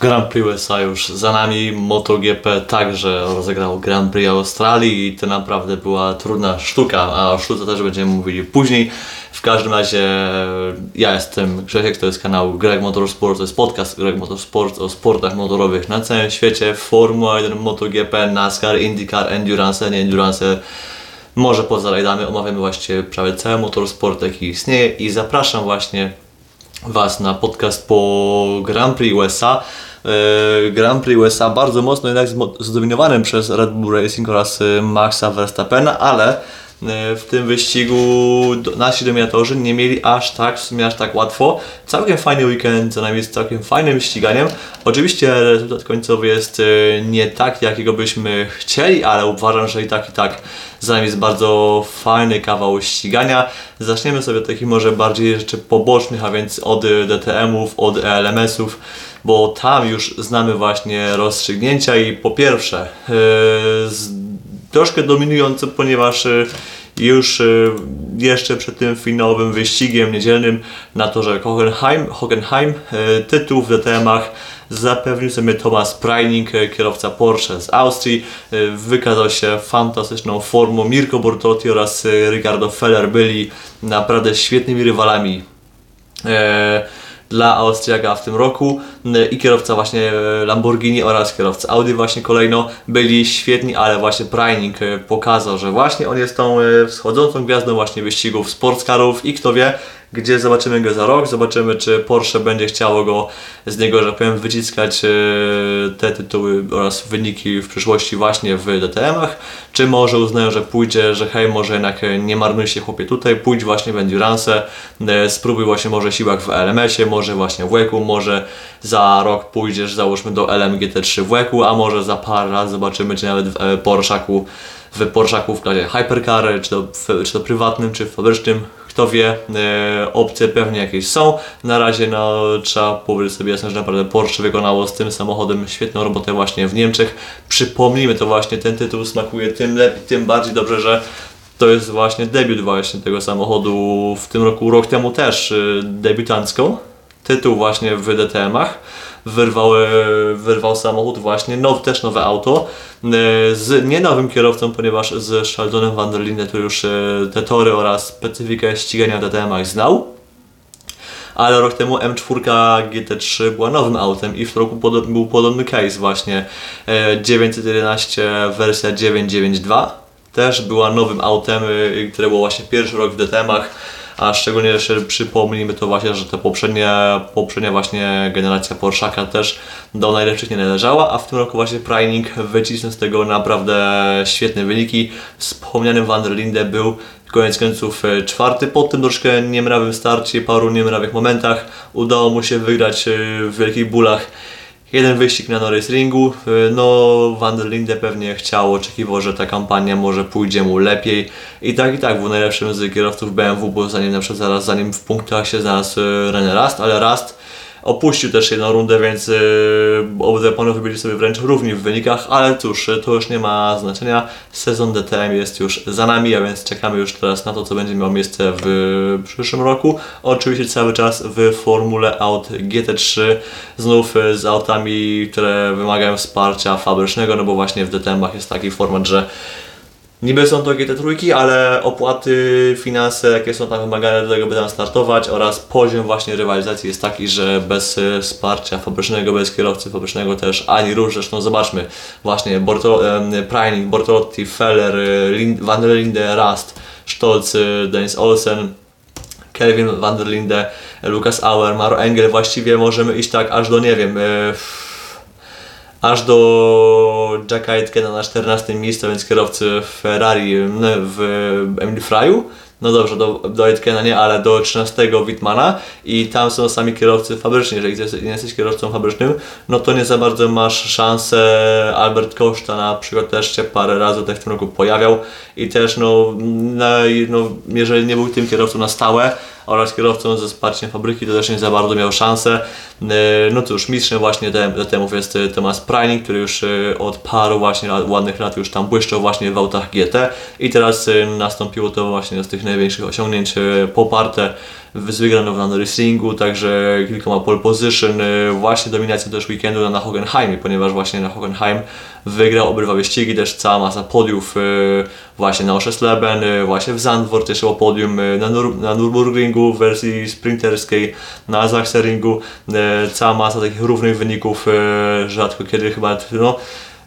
Grand Prix USA już za nami, MotoGP także rozegrał Grand Prix Australii i to naprawdę była trudna sztuka, a o sztuce też będziemy mówili później. W każdym razie ja jestem Grzesiek, to jest kanał Greg Motorsport, to jest podcast Greg Motorsport o sportach motorowych na całym świecie, Formuła 1, MotoGP, NASCAR, IndyCar, Endurance, nie Endurance, może poza rajdami omawiamy właśnie prawie cały motorsport jaki istnieje i zapraszam właśnie Was na podcast po Grand Prix USA. E, Grand Prix USA bardzo mocno jednak zdominowanym przez Red Bull Racing oraz e, Maxa Verstappena, ale e, w tym wyścigu nasi dominatorzy nie mieli aż tak, w sumie aż tak łatwo. Całkiem fajny weekend, za nami jest całkiem fajnym ściganiem. Oczywiście rezultat końcowy jest e, nie tak, jakiego byśmy chcieli, ale uważam, że i tak, i tak za nami jest bardzo fajny kawał ścigania. Zaczniemy sobie od takich może bardziej rzeczy pobocznych, a więc od DTM-ów, od ELMS-ów, bo tam już znamy właśnie rozstrzygnięcia i po pierwsze, z, troszkę dominujące, ponieważ e, już e, jeszcze przed tym finałowym wyścigiem niedzielnym na torze Hockenheim, Hockenheim e, tytuł w DTM-ach zapewnił sobie Thomas Preining, kierowca Porsche z Austrii. Wykazał się fantastyczną formą. Mirko Bortotti oraz Ricardo Feller byli naprawdę świetnymi rywalami dla Austriaka w tym roku i kierowca właśnie e, Lamborghini oraz kierowca Audi właśnie kolejno byli świetni, ale właśnie Preining e, pokazał, że właśnie on jest tą wschodzącą gwiazdą właśnie wyścigów sportscarów i kto wie, gdzie zobaczymy go za rok, zobaczymy czy Porsche będzie chciało go z niego, że tak powiem, wyciskać te tytuły oraz wyniki w przyszłości właśnie w DTM-ach, czy może uznają, że pójdzie, że hej, może jednak nie marnuj się chłopie tutaj, pójdź właśnie w Endurance, spróbuj właśnie może siłach w LMS-ie, może właśnie w WEC-u, może za rok pójdziesz załóżmy do LMGT3 w WEC-u, a może za parę lat zobaczymy, czy nawet w e, Porschaku, w Porschaku w klasie Hypercar, czy to, czy to prywatnym, czy fabrycznym, kto wie, e, opcje pewnie jakieś są. Na razie no, trzeba powiedzieć sobie jasno, że naprawdę Porsche wykonało z tym samochodem świetną robotę właśnie w Niemczech. Przypomnijmy, to właśnie ten tytuł smakuje tym lepiej, tym bardziej dobrze, że to jest właśnie debiut właśnie tego samochodu w tym roku, rok temu też y, debiutancką. Tytuł właśnie w DTM-ach. Wyrwał, e, wyrwał samochód właśnie, now, też nowe auto, e, z nie nowym kierowcą, ponieważ z Sheldonem van der Linde, który już e, te tory oraz specyfikę ścigania w DTM-ach znał ale rok temu M4 GT3 była nowym autem i w roku był podobny case właśnie. E, 911 wersja 992 też była nowym autem, które było właśnie pierwszy rok w DTM-ach, a szczególnie jeszcze przypomnijmy to właśnie, że ta poprzednia, poprzednia właśnie generacja Porszaka też do najlepszych nie należała, a w tym roku właśnie Preining wycisnął z tego naprawdę świetne wyniki. Wspomniany Van der Linde był koniec końców e, czwarty po tym troszkę niemrawym starcie, paru niemrawych momentach. Udało mu się wygrać e, w wielkich bólach jeden wyścig na Norris Ringu. E, No, Van der Linde pewnie chciał, oczekiwał, że ta kampania może pójdzie mu lepiej. I tak i tak był najlepszym z kierowców BMW, bo zanim na przykład zaraz zanim w punktach się znalazł e, René Rast, ale Rast opuścił też jedną rundę, więc yy, obydwaj panowie byli sobie wręcz równi w wynikach, ale cóż, to już nie ma znaczenia. Sezon DTM jest już za nami, a więc czekamy już teraz na to, co będzie miało miejsce w przyszłym roku. Oczywiście cały czas w formule aut GT3, znów y, z autami, które wymagają wsparcia fabrycznego, no bo właśnie w DTM-ach jest taki format, że Niby są to GT3, ale opłaty, finanse, jakie są tam wymagane do tego, by tam startować oraz poziom właśnie rywalizacji jest taki, że bez e, wsparcia fabrycznego, bez kierowcy fabrycznego też ani rusz. Zresztą zobaczmy właśnie Borto, em, Preining, Bortotti, Feller, e, Lind, Van der Linde, Rast, Stolz, e, Dennis Olsen, Kelvin Van der Linde, Lukas Auer, Maro Engel, właściwie możemy iść tak aż do, nie wiem, aż do Jacka Aitkena na 14 miejscu, więc kierowcy Ferrari m, w Emil Fryu. No dobrze, do, do Aitkena nie, ale do 13 Wittmana i tam są sami kierowcy fabryczni. Jeżeli nie jesteś kierowcą fabrycznym, no to nie za bardzo masz szansę. Albert Koszta na przykład też się parę razy w tym roku pojawiał i też no, na, no jeżeli nie był tym kierowcą na stałe, oraz kierowcą ze wsparciem fabryki to też nie za bardzo miał szansę. E, No cóż, mistrzem właśnie DTM-ów jest e, Thomas Preining, który już e, od paru właśnie ładnych lat już tam błyszczał właśnie w autach GT i teraz nastąpiło to właśnie z tych największych osiągnięć poparte w- z wygraną na Norrisingu, także kilkoma pole position, właśnie dominacją też weekendu na- Hockenheimie, ponieważ właśnie na Hockenheim wygrał obydwa wyścigi, też cała masa podiów właśnie na Oszesleben, właśnie w Zandvoort też było podium na, Nur na Nürburgringu w wersji sprinterskiej, na Sachsenringu, cała masa takich równych wyników, e, rzadko kiedy chyba, no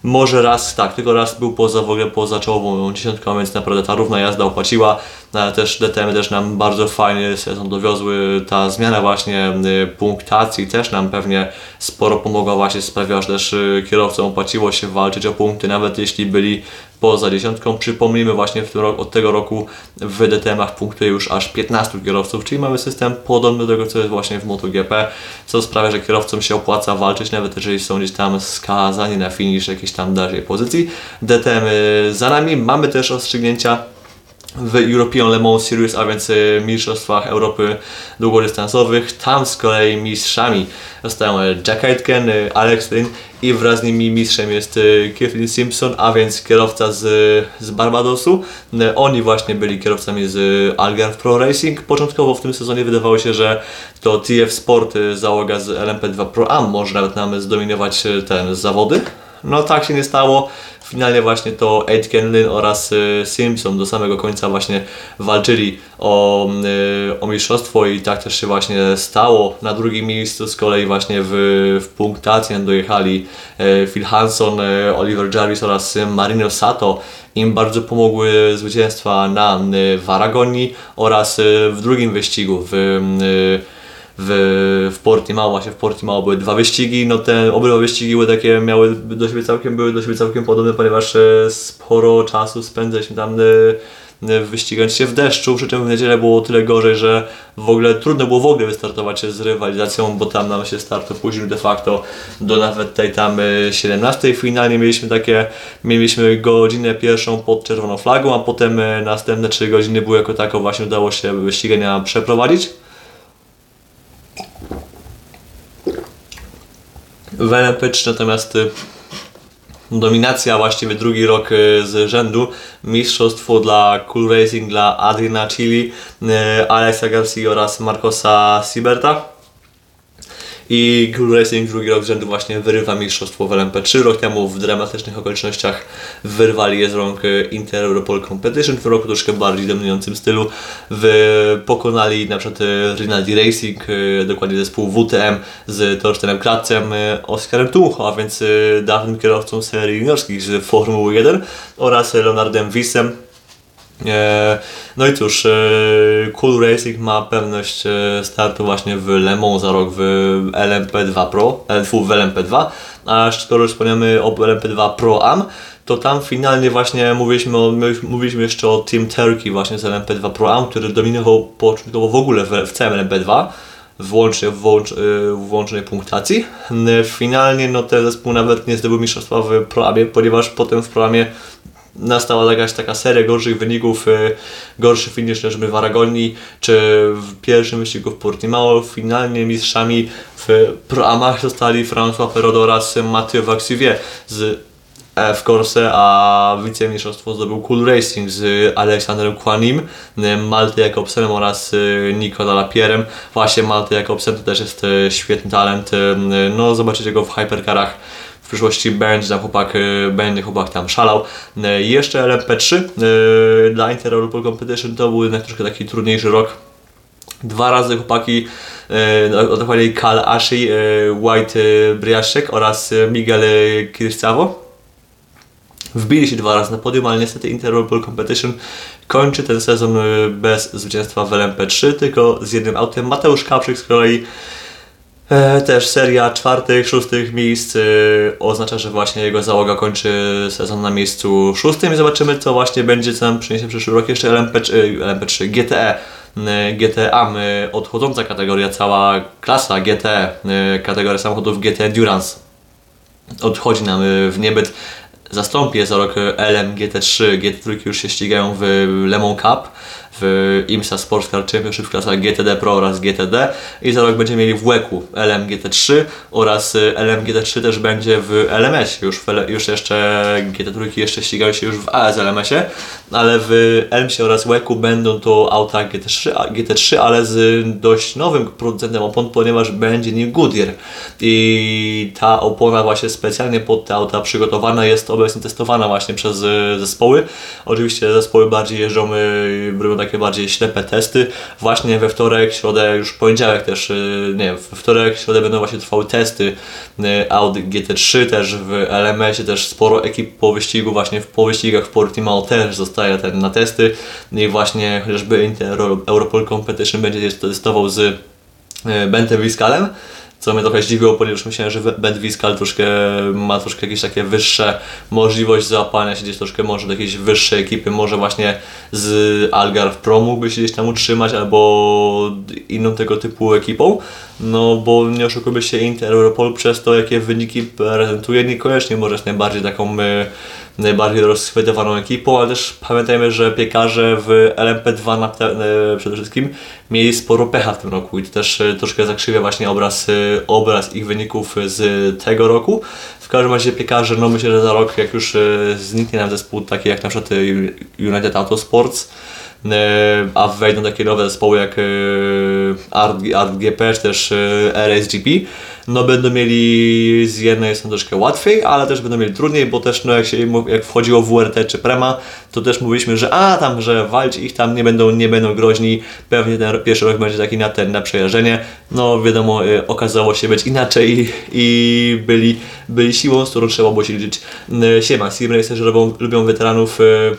może raz, tak, tylko raz był poza w ogóle poza czołową dziesiątką, więc naprawdę ta równa jazda opłaciła. No, ale też DTM też nam bardzo fajny sezon dowiozły. Ta zmiana właśnie y, punktacji też nam pewnie sporo pomogła właśnie sprawiła, że też y, kierowcom opłaciło się walczyć o punkty, nawet jeśli byli poza dziesiątką. Przypomnijmy właśnie w tym roku, od tego roku w DTM-ach punktuje już aż 15 kierowców, czyli mamy system podobny do tego, co jest właśnie w MotoGP, co sprawia, że kierowcom się opłaca walczyć, nawet jeżeli są gdzieś tam skazani na finisz jakiejś tam dalszej pozycji. DTM y, za nami, mamy też rozstrzygnięcia w European Le Mans Series, a więc y, Mistrzostwach Europy Długodystansowych. Tam z kolei mistrzami zostają e, Jack Aitken, y, Alex Lynn i wraz z nimi mistrzem jest y, Kevin Simpson, a więc kierowca z, z Barbadosu. Y, Oni właśnie byli kierowcami z y, Algarve Pro Racing. Początkowo w tym sezonie wydawało się, że to TF Sport, y, załoga z LMP2 Pro Am może nawet nam zdominować y, ten zawody. No tak się nie stało. Finalnie właśnie to Aitken, Lynn oraz y, Simpson do samego końca właśnie walczyli o, y, o mistrzostwo i tak też się właśnie stało. Na drugim miejscu z kolei właśnie w, w punktacji dojechali y, Phil Hanson, Oliver Jarvis oraz Marino Sato. Im bardzo pomogły zwycięstwa na w Aragonii oraz w drugim wyścigu w w, w Portimao, właśnie w Portimao były dwa wyścigi, no te obydwa wyścigi były takie, miały do siebie całkiem, były do siebie całkiem podobne, ponieważ e, sporo czasu spędzaliśmy tam e, e, wyścigając się w deszczu, przy czym w niedzielę było tyle gorzej, że w ogóle trudno było w ogóle wystartować się z rywalizacją, bo tam nam się start opóźnił de facto do nawet tej tam e, 17. Finalnie mieliśmy takie, mieliśmy godzinę pierwszą pod czerwoną flagą, a potem następne 3 godziny były jako tako właśnie udało się wyścigania przeprowadzić. W LMP3 natomiast y, dominacja właściwie drugi rok y, z rzędu. Mistrzostwo dla Cool Racing, dla Adriana Chili, y, Alexa Garcia oraz Marcosa Siberta. I Cool Racing drugi rok z rzędu właśnie wyrywa mistrzostwo w LMP3. Rok temu w dramatycznych okolicznościach wyrwali je z rąk Inter Europol Competition. W roku troszkę bardziej dominującym stylu w, pokonali na przykład y, Rinaldi Racing, y, dokładnie zespół WTM z Torstenem Kratcem, y, Oskarem Tucho, a więc dawnym kierowcą serii juniorskich z Formuły 1 oraz Leonardem Wiesem, E, No i cóż, e, Cool Racing ma pewność e, startu właśnie w Le Mans za rok w LMP2 Pro, e, w LMP2, a skoro wspomniamy o LMP2 Pro Am, to tam finalnie właśnie mówiliśmy, o, my mówiliśmy jeszcze o Team Turkey właśnie z LMP2 Pro Am, który dominował początkowo w ogóle w, w całym LMP2 włącznie w włącz, włącznej punktacji. Finalnie no, ten zespół nawet nie zdobył mistrzostwa w Proamie, ponieważ potem w Proamie nastała jakaś taka seria gorszych wyników, y, gorszy finish niż w Aragonii, czy w pierwszym wyścigu w Portimao. Finalnie mistrzami w Proamach zostali François Perrault oraz Mathieu Vaxivier z w Corse, a wicemistrzostwo zdobył Cool Racing z Aleksandrem Kłanim, Malte Jakobsenem oraz y, Nicola Lapierem. Właśnie Malte Jakobsen to też jest y, świetny talent, no zobaczycie go w hypercarach przyszłości będzie chłopak, będzie chłopak tam szalał. Y, Jeszcze LMP3 y, dla Inter Competition to był jednak troszkę taki trudniejszy rok. Dwa razy chłopaki, e, dokładnie Kal Ashi, e, White e, Briaszek oraz e, Miguel e, Kirstavo. Wbili się dwa razy na podium, ale niestety Inter Competition kończy ten sezon e, bez zwycięstwa w LMP3, tylko z jednym autem. Mateusz Kapszyk z kolei E, też seria czwartych, szóstych miejsc e, oznacza, że właśnie jego załoga kończy sezon na miejscu szóstym i zobaczymy co właśnie będzie, co nam przyniesie przyszły rok. Jeszcze LMP3, e, LMP3 GTE, e, GTA, e, odchodząca kategoria, cała klasa GTE, e, kategoria samochodów GT Endurance odchodzi nam e, w niebyt. Zastąpi je za rok LM GT3, GT3 już się ścigają w Le Mans Cup. W IMSA Sports Car Championship w klasach GTD Pro oraz GTD i za rok będziemy mieli w WEC-u LM GT3 oraz y, LM GT3 też będzie w LMS, już, w, już jeszcze GT3 jeszcze ścigają się już w AS LMS-ie, ale w LMS oraz WEC-u będą to auta GT3, a- GT3, ale z dość nowym producentem opon, ponieważ będzie nim Goodyear. I ta opona właśnie specjalnie pod te auta przygotowana jest obecnie testowana właśnie przez y, zespoły. Oczywiście zespoły bardziej jeżdżą, y, robią takie bardziej ślepe testy. Właśnie we wtorek, środę, już poniedziałek też, y, nie, we wtorek, środę będą właśnie trwały testy y, Audi GT3 też w LMS-ie, też sporo ekip po wyścigu, właśnie w po wyścigach w Portimao też zostaje ten na testy i właśnie chociażby Inter Europol Competition będzie testował z y, Bentem Viscalem, co mnie trochę zdziwiło, ponieważ myślałem, że Bent Viscal troszkę ma troszkę jakieś takie wyższe możliwość załapania się gdzieś troszkę może do jakiejś wyższej ekipy, może właśnie z Algarve Pro mógłby się gdzieś tam utrzymać, albo inną tego typu ekipą, no bo nie oszukujmy się Inter Europol przez to jakie wyniki prezentuje, niekoniecznie może jest najbardziej taką y, najbardziej rozchwytywaną ekipą, ale też pamiętajmy, że piekarze w LMP2 na, e, przede wszystkim mieli sporo pecha w tym roku i to też e, troszkę zakrzywia właśnie obraz, e, obraz ich wyników z tego roku. Każdym razie piekarze, no myślę, że za rok jak już e, zniknie nam zespół taki jak na przykład e, United Autosports, e, a wejdą takie nowe zespoły jak e, Art, Art GP czy też RSGP, no będą mieli z jednej strony troszkę łatwiej, ale też będą mieli trudniej, bo też no jak się jak wchodziło WRT czy Prema, to też mówiliśmy, że a tam, że walcz ich tam nie będą, nie będą groźni, pewnie ten pierwszy rok będzie taki na ten, na no wiadomo, y, okazało się być inaczej i, byli, byli siłą, z którą trzeba było się liczyć. Y, Siema, Sim Racerzy robią, lubią weteranów y,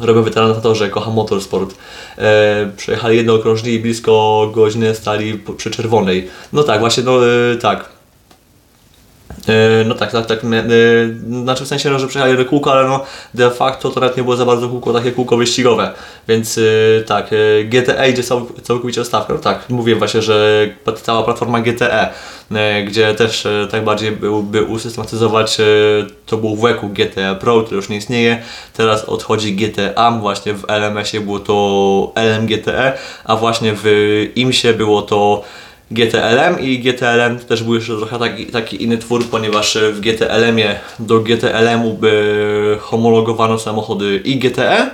robią weteranów na torze, kocham motorsport. E, przejechali jednookrążnie i blisko godziny stali przy czerwonej. No tak, właśnie, no e, tak. E, no tak, tak, tak. E, znaczy w sensie, no, że przejechali kółko, ale no de facto to nawet nie było za bardzo kółko, takie kółko wyścigowe. Więc e, tak, GTE idzie cał, całkowicie o stawkę. No tak, mówię właśnie, że cała platforma GTE, gdzie też tak bardziej by, by usystematyzować, to był w WEC-u GTE Pro, który już nie istnieje. Teraz odchodzi GTE właśnie w LMS-ie było to LMGTE, a właśnie w IMSie było to GTLM i GTLM to też był jeszcze trochę taki, taki inny twór, ponieważ w GTLM-ie do GTLM-u by homologowano samochody i GTE,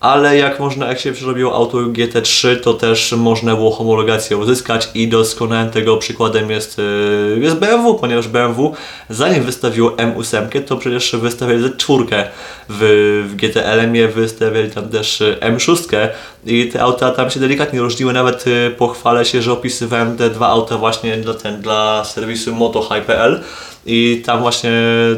ale jak można, jak się przerobiło auto GT3, to też można było homologację uzyskać i doskonałym tego przykładem jest, yy, jest BMW, ponieważ BMW zanim wystawiło M8, to przecież wystawiali Z4 w, w GTLM-ie, wystawiali tam też yy, M6 i te auta tam się delikatnie różniły, nawet yy, pochwalę się, że opisywałem te dwa auta właśnie dla, ten, dla serwisu motohigh.pl i tam właśnie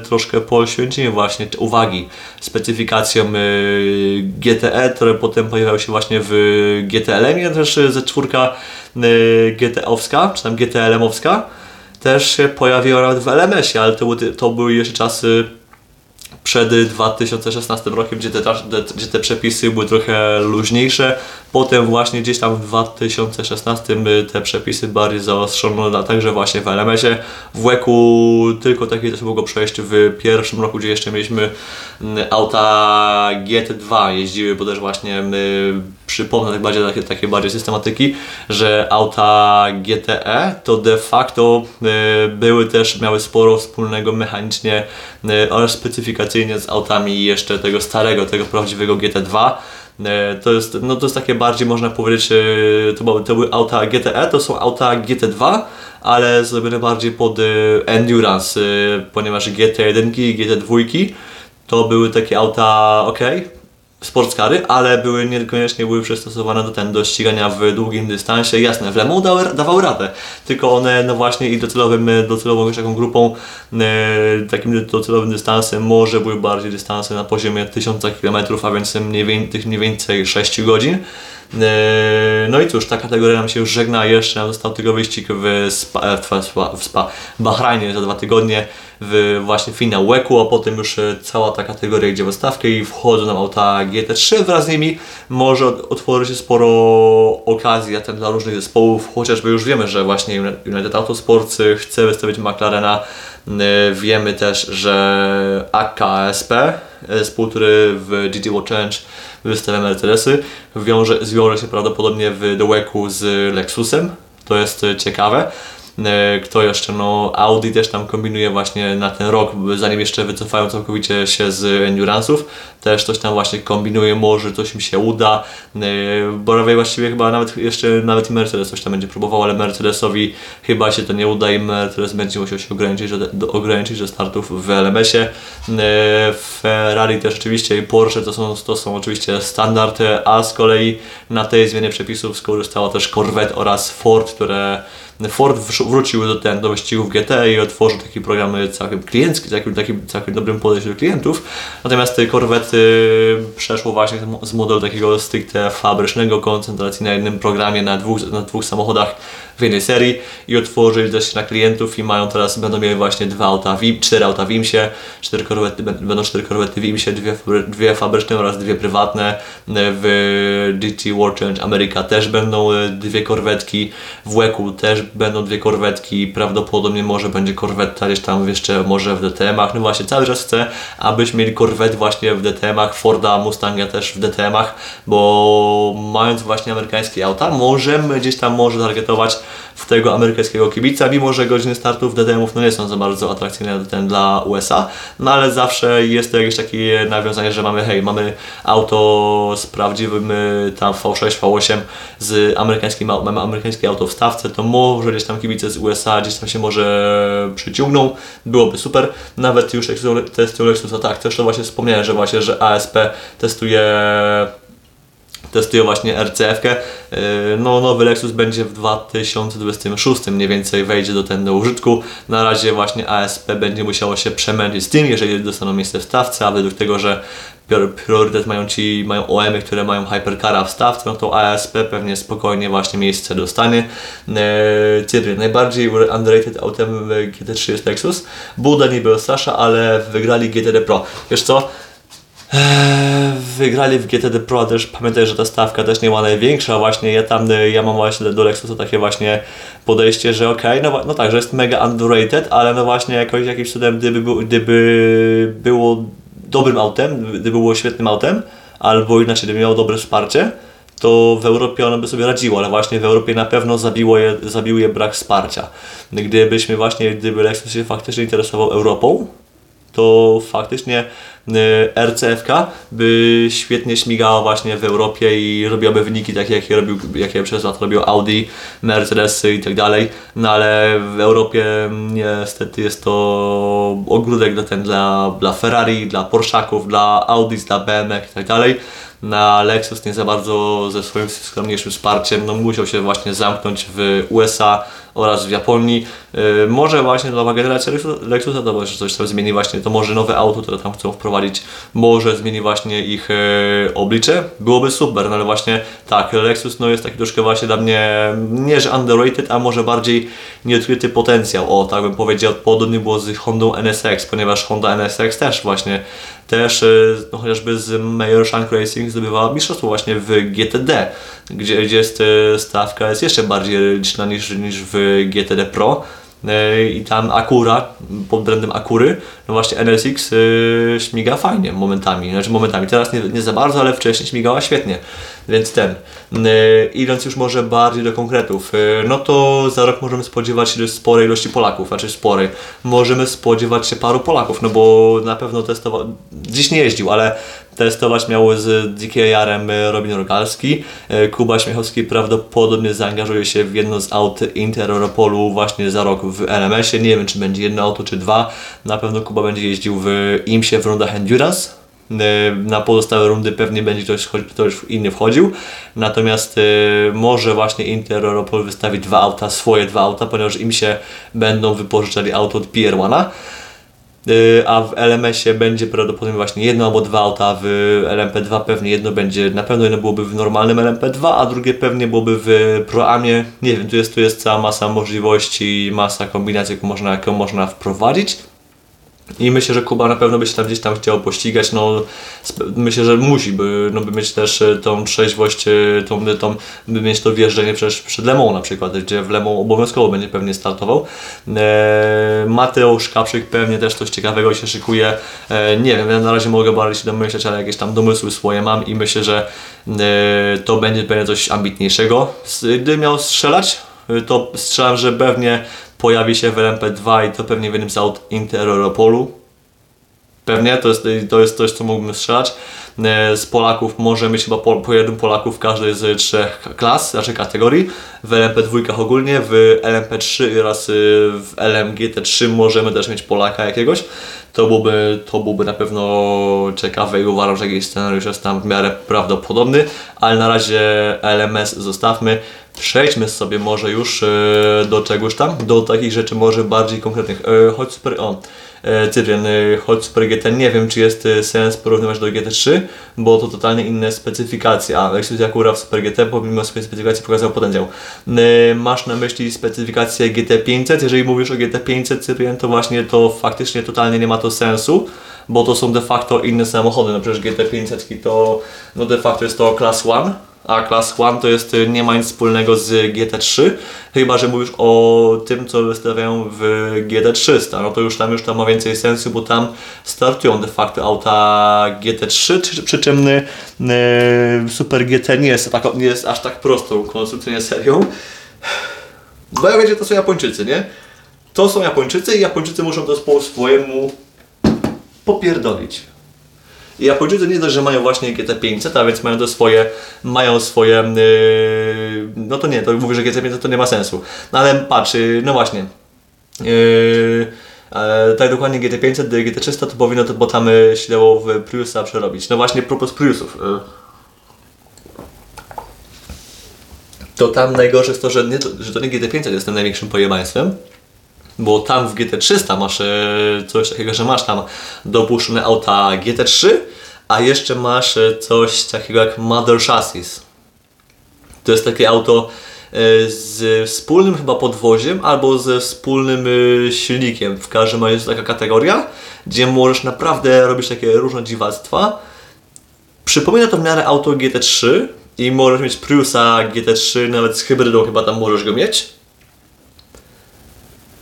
troszkę poświęciłem właśnie uwagi specyfikacjom y, GTE, które potem pojawiały się właśnie w GTLM-ie, też ze czwórka y, GT-owska, czy tam GTLM-owska też się pojawiła nawet w LMS-ie, ale to, to były jeszcze czasy przed 2016 rokiem, gdzie te, gdzie te przepisy były trochę luźniejsze. Potem właśnie gdzieś tam w 2016 te przepisy bardziej zaostrzono, na- także właśnie w LMS-ie. W WEC-u tylko takie też mogło przejść w pierwszym roku, gdzie jeszcze mieliśmy mm, auta GT2 jeździły, bo też właśnie my, przypomnę tak bardziej, takie, takie bardziej systematyki, że auta GTE to de facto y, były też, miały sporo wspólnego mechanicznie y, oraz specyfikacyjnie z autami jeszcze tego starego, tego prawdziwego GT2. E, To jest, no to jest takie bardziej można powiedzieć, to były, auta GTE, to są auta GT2, ale zrobione bardziej pod endurance, ponieważ GT1 i GT2 to były takie auta, ok, sportskary, ale były niekoniecznie były przystosowane do, ten, do ścigania w długim dystansie. Jasne, w Le Mans dały, dawały radę, tylko one no właśnie i docelowym, docelową taką grupą, e, takim docelowym dystansem może były bardziej dystanse na poziomie 1000 km, a więc mniej, tych mniej więcej 6 godzin. E, No i cóż, ta kategoria nam się już żegna, jeszcze nam został tylko wyścig w Spa, w Spa, w Bahrajnie za dwa tygodnie, w właśnie finał WEC-u, a potem już e, cała ta kategoria idzie w stawkę i wchodzą nam auta GT3, wraz z nimi może otworzy się sporo okazji a ten dla różnych zespołów, chociażby już wiemy, że właśnie United Autosports chce wystawić McLarena, E, wiemy też, że AKSP zespół, który w GT World Challenge wystawia Mercedesy, wiąże, zwiąże się prawdopodobnie w dołeku z Lexusem. To jest e, ciekawe. E, Kto jeszcze? No Audi też tam kombinuje właśnie na ten rok, zanim jeszcze wycofają całkowicie się z Endurance'ów. Też coś tam właśnie kombinuje, może coś im się uda. E, Borowej właściwie chyba nawet jeszcze nawet i Mercedes coś tam będzie próbował, ale Mercedesowi chyba się to nie uda i Mercedes będzie musiał się ograniczyć do, do, ograniczyć do startów w LMS-ie. E, Ferrari też oczywiście i Porsche to są, to są oczywiście standard, a z kolei na tej zmianie przepisów skorzystała też Corvette oraz Ford, które Ford wrócił do, ten, do wyścigów GT i otworzył taki program całkiem kliencki, takim, takim całkiem dobrym podejściu do klientów. Natomiast te Corvette przeszło właśnie z modelu takiego stricte fabrycznego, koncentracji na jednym programie, na dwóch, na dwóch samochodach w jednej serii i otworzyli też na klientów i mają teraz, będą mieli właśnie dwa auta, WIM, cztery auta w WIMSie, cztery korwety, będą cztery korwety w WIMSie, dwie, dwie fabryczne oraz dwie prywatne. W GT World Challenge America też będą e, dwie korwetki, w WEC-u też będą dwie korwetki, prawdopodobnie może będzie korweta gdzieś tam jeszcze może w DTM-ach, no właśnie cały czas chcę, abyśmy mieli korwet właśnie w DTM-ach, Forda, Mustanga też w DTM-ach, bo mając właśnie amerykańskie auta, możemy gdzieś tam może targetować w tego amerykańskiego kibica, mimo że godziny startów DTM-ów no nie są za bardzo atrakcyjne ten dla USA, no ale zawsze jest to jakieś takie nawiązanie, że mamy hej, mamy auto z prawdziwym y, tam V6, V8 z amerykańskim, mamy amerykańskie auto w stawce, to może gdzieś tam kibice z USA gdzieś tam się może przyciągną, byłoby super, nawet już testują Lexusa, tak, też to właśnie wspomniałem, że właśnie, że ASP testuje testuję właśnie RCF-kę. Yy, No, nowy Lexus będzie w 2026 mniej więcej wejdzie do ten do użytku. Na razie właśnie ASP będzie musiało się przemęczyć z tym, jeżeli dostaną miejsce w stawce, a według tego, że prior- priorytet mają ci, mają OM-y, które mają Hypercara w stawce, no to ASP pewnie spokojnie właśnie miejsce dostanie. Cyril, najbardziej underrated autem w GT3 jest Lexus. Buda niby Osasza, ale wygrali GTD Pro. Wiesz co? Eee, Wygrali w GTD Pro też, pamiętaj, że ta stawka też nie była największa właśnie, ja tam, y, ja mam właśnie do Lexusa takie właśnie podejście, że okej, no, wa- no tak, że jest mega underrated, ale no właśnie jakoś jakimś cudem, gdyby, gdyby było dobrym autem, gdyby było świetnym autem, albo inaczej, gdyby miało dobre wsparcie, to w Europie ono by sobie radziło, ale właśnie w Europie na pewno zabiło je, zabił je brak wsparcia. Gdybyśmy właśnie, gdyby Lexus się faktycznie interesował Europą, to faktycznie RCFK by świetnie śmigała właśnie w Europie i robiłaby wyniki takie, jakie, robił, jakie przez lat robią Audi, Mercedesy i tak dalej. No ale w Europie niestety jest to ogródek dla, ten, dla, dla Ferrari, dla Porszaków, dla Audi, dla BMW i tak dalej. Na Lexus nie za bardzo ze swoim skromniejszym wsparciem no, musiał się właśnie zamknąć w USA oraz w Japonii. Yy, może właśnie nowa generacja Lexus- Lexusa to może coś tam zmieni właśnie, to może nowe auto, które tam chcą wprowadzić, może zmieni właśnie ich yy, oblicze. Byłoby super, no ale właśnie tak, Lexus no jest taki troszkę właśnie dla mnie, nie że underrated, a może bardziej nieodkryty potencjał. O, tak bym powiedział, podobnie było z Hondą NSX, ponieważ Honda NSX też właśnie też y, no, chociażby z Major Shank Racing zdobywała mistrzostwo właśnie w GTD, gdzie, gdzie jest, y, stawka jest jeszcze bardziej liczna niż, niż w GTD Pro. Y, I tam Acura, pod brandem Akury, no właśnie NSX y, śmiga fajnie momentami, znaczy momentami, teraz nie, nie za bardzo, ale wcześniej śmigała świetnie, więc ten. Y, idąc już może bardziej do konkretów, no to za rok możemy spodziewać się sporej ilości Polaków, znaczy sporej. Możemy spodziewać się paru Polaków, no bo na pewno testował, dziś nie jeździł, ale testować miał z DKR-em Robin Rogalski. Y, Kuba Śmiechowski prawdopodobnie zaangażuje się w jedno z aut Inter Europolu właśnie za rok w LMS-ie. Nie wiem, czy będzie jedno auto, czy dwa. Na pewno Kuba będzie jeździł w IMSie w rundach Endurance. Y, Na pozostałe rundy pewnie będzie ktoś, ktoś inny wchodził. Natomiast y, może właśnie Inter Europol wystawi dwa auta, swoje dwa auta, ponieważ im się będą wypożyczali auto od PR1. Y, a w LMS-ie będzie prawdopodobnie właśnie jedno albo dwa auta, w LMP2 pewnie jedno będzie, na pewno jedno byłoby w normalnym LMP2, a drugie pewnie byłoby w Proamie. Nie wiem, tu jest, tu jest cała masa możliwości, masa kombinacji, jaką można, jaką można wprowadzić. I myślę, że Kuba na pewno by się tam gdzieś tam chciał pościgać. No, myślę, że musi, by, no, by mieć też e, tą trzeźwość, e, tą, tą, by mieć to wjeżdżenie przed, przed Lemą na przykład, gdzie w Lemą obowiązkowo będzie pewnie startował. E, Mateusz Kapszyk pewnie też coś ciekawego się szykuje. E, nie wiem, ja na razie mogę bardziej się domyśleć, ale jakieś tam domysły swoje mam i myślę, że e, to będzie pewnie coś ambitniejszego. Gdy miał strzelać, e, to strzelam, że pewnie pojawi się w LMP2 i to pewnie w jednym z aut Interopolu. Pewnie, to jest, to jest coś, co mógłbym strzelać. E, Z Polaków może mieć chyba po, po jednym Polaku w każdej z trzech klas, znaczy kategorii. W LMP2 ogólnie, w LMP3 oraz y, w LMGT3 możemy też mieć Polaka jakiegoś. To byłoby, to byłoby na pewno ciekawe i uważam, że jakiś scenariusz jest tam w miarę prawdopodobny, ale na razie LMS zostawmy. Przejdźmy sobie może już e, do czegoś tam, do takich rzeczy może bardziej konkretnych. E, Chodź super, e, Cyprian, e, chodź Super GT, nie wiem czy jest e, sens porównywać do GT3, bo to totalnie inne specyfikacje, a Lexus akurat w Super GT pomimo swojej specyfikacji pokazał potencjał. E, Masz na myśli specyfikację GT500, jeżeli mówisz o GT500 Cyprian, to właśnie to faktycznie totalnie nie ma to sensu, bo to są de facto inne samochody, no przecież GT500 to no de facto jest to Class 1, a Class 1 to jest, y, nie ma nic wspólnego z GT3, chyba że mówisz o tym, co wystawiają w GT300, no to już tam już tam ma więcej sensu, bo tam startują de facto auta GT3, przy, czym y, y, Super GT nie jest, tak, nie jest aż tak prostą konstrukcyjnie serią, bo jak wiecie, to są Japończycy, nie? To są Japończycy i Japończycy muszą to swojemu popierdolić. Japończycy nie dość, że mają właśnie GT500, a więc mają to swoje, mają swoje, yy, no to nie, to mówię, że GT500 to nie ma sensu. No ale patrz, yy, no właśnie, yy, e, tak dokładnie GT500 do GT300 to powinno to, bo tam się w Priusa przerobić. No właśnie, propos Priusów. To tam najgorsze jest to, że, nie, że to nie GT500 jest tym największym pojebaństwem, bo tam w GT300 masz e, coś takiego, że masz tam dopuszczone auta GT3, a jeszcze masz e, coś takiego jak Mother Chassis. To jest takie auto e, z wspólnym chyba podwoziem albo ze wspólnym silnikiem. W każdym razie jest taka kategoria, gdzie możesz naprawdę robić takie różne dziwactwa. Przypomina to w miarę auto GT3 i możesz mieć Priusa GT3, nawet z hybrydą chyba tam możesz go mieć.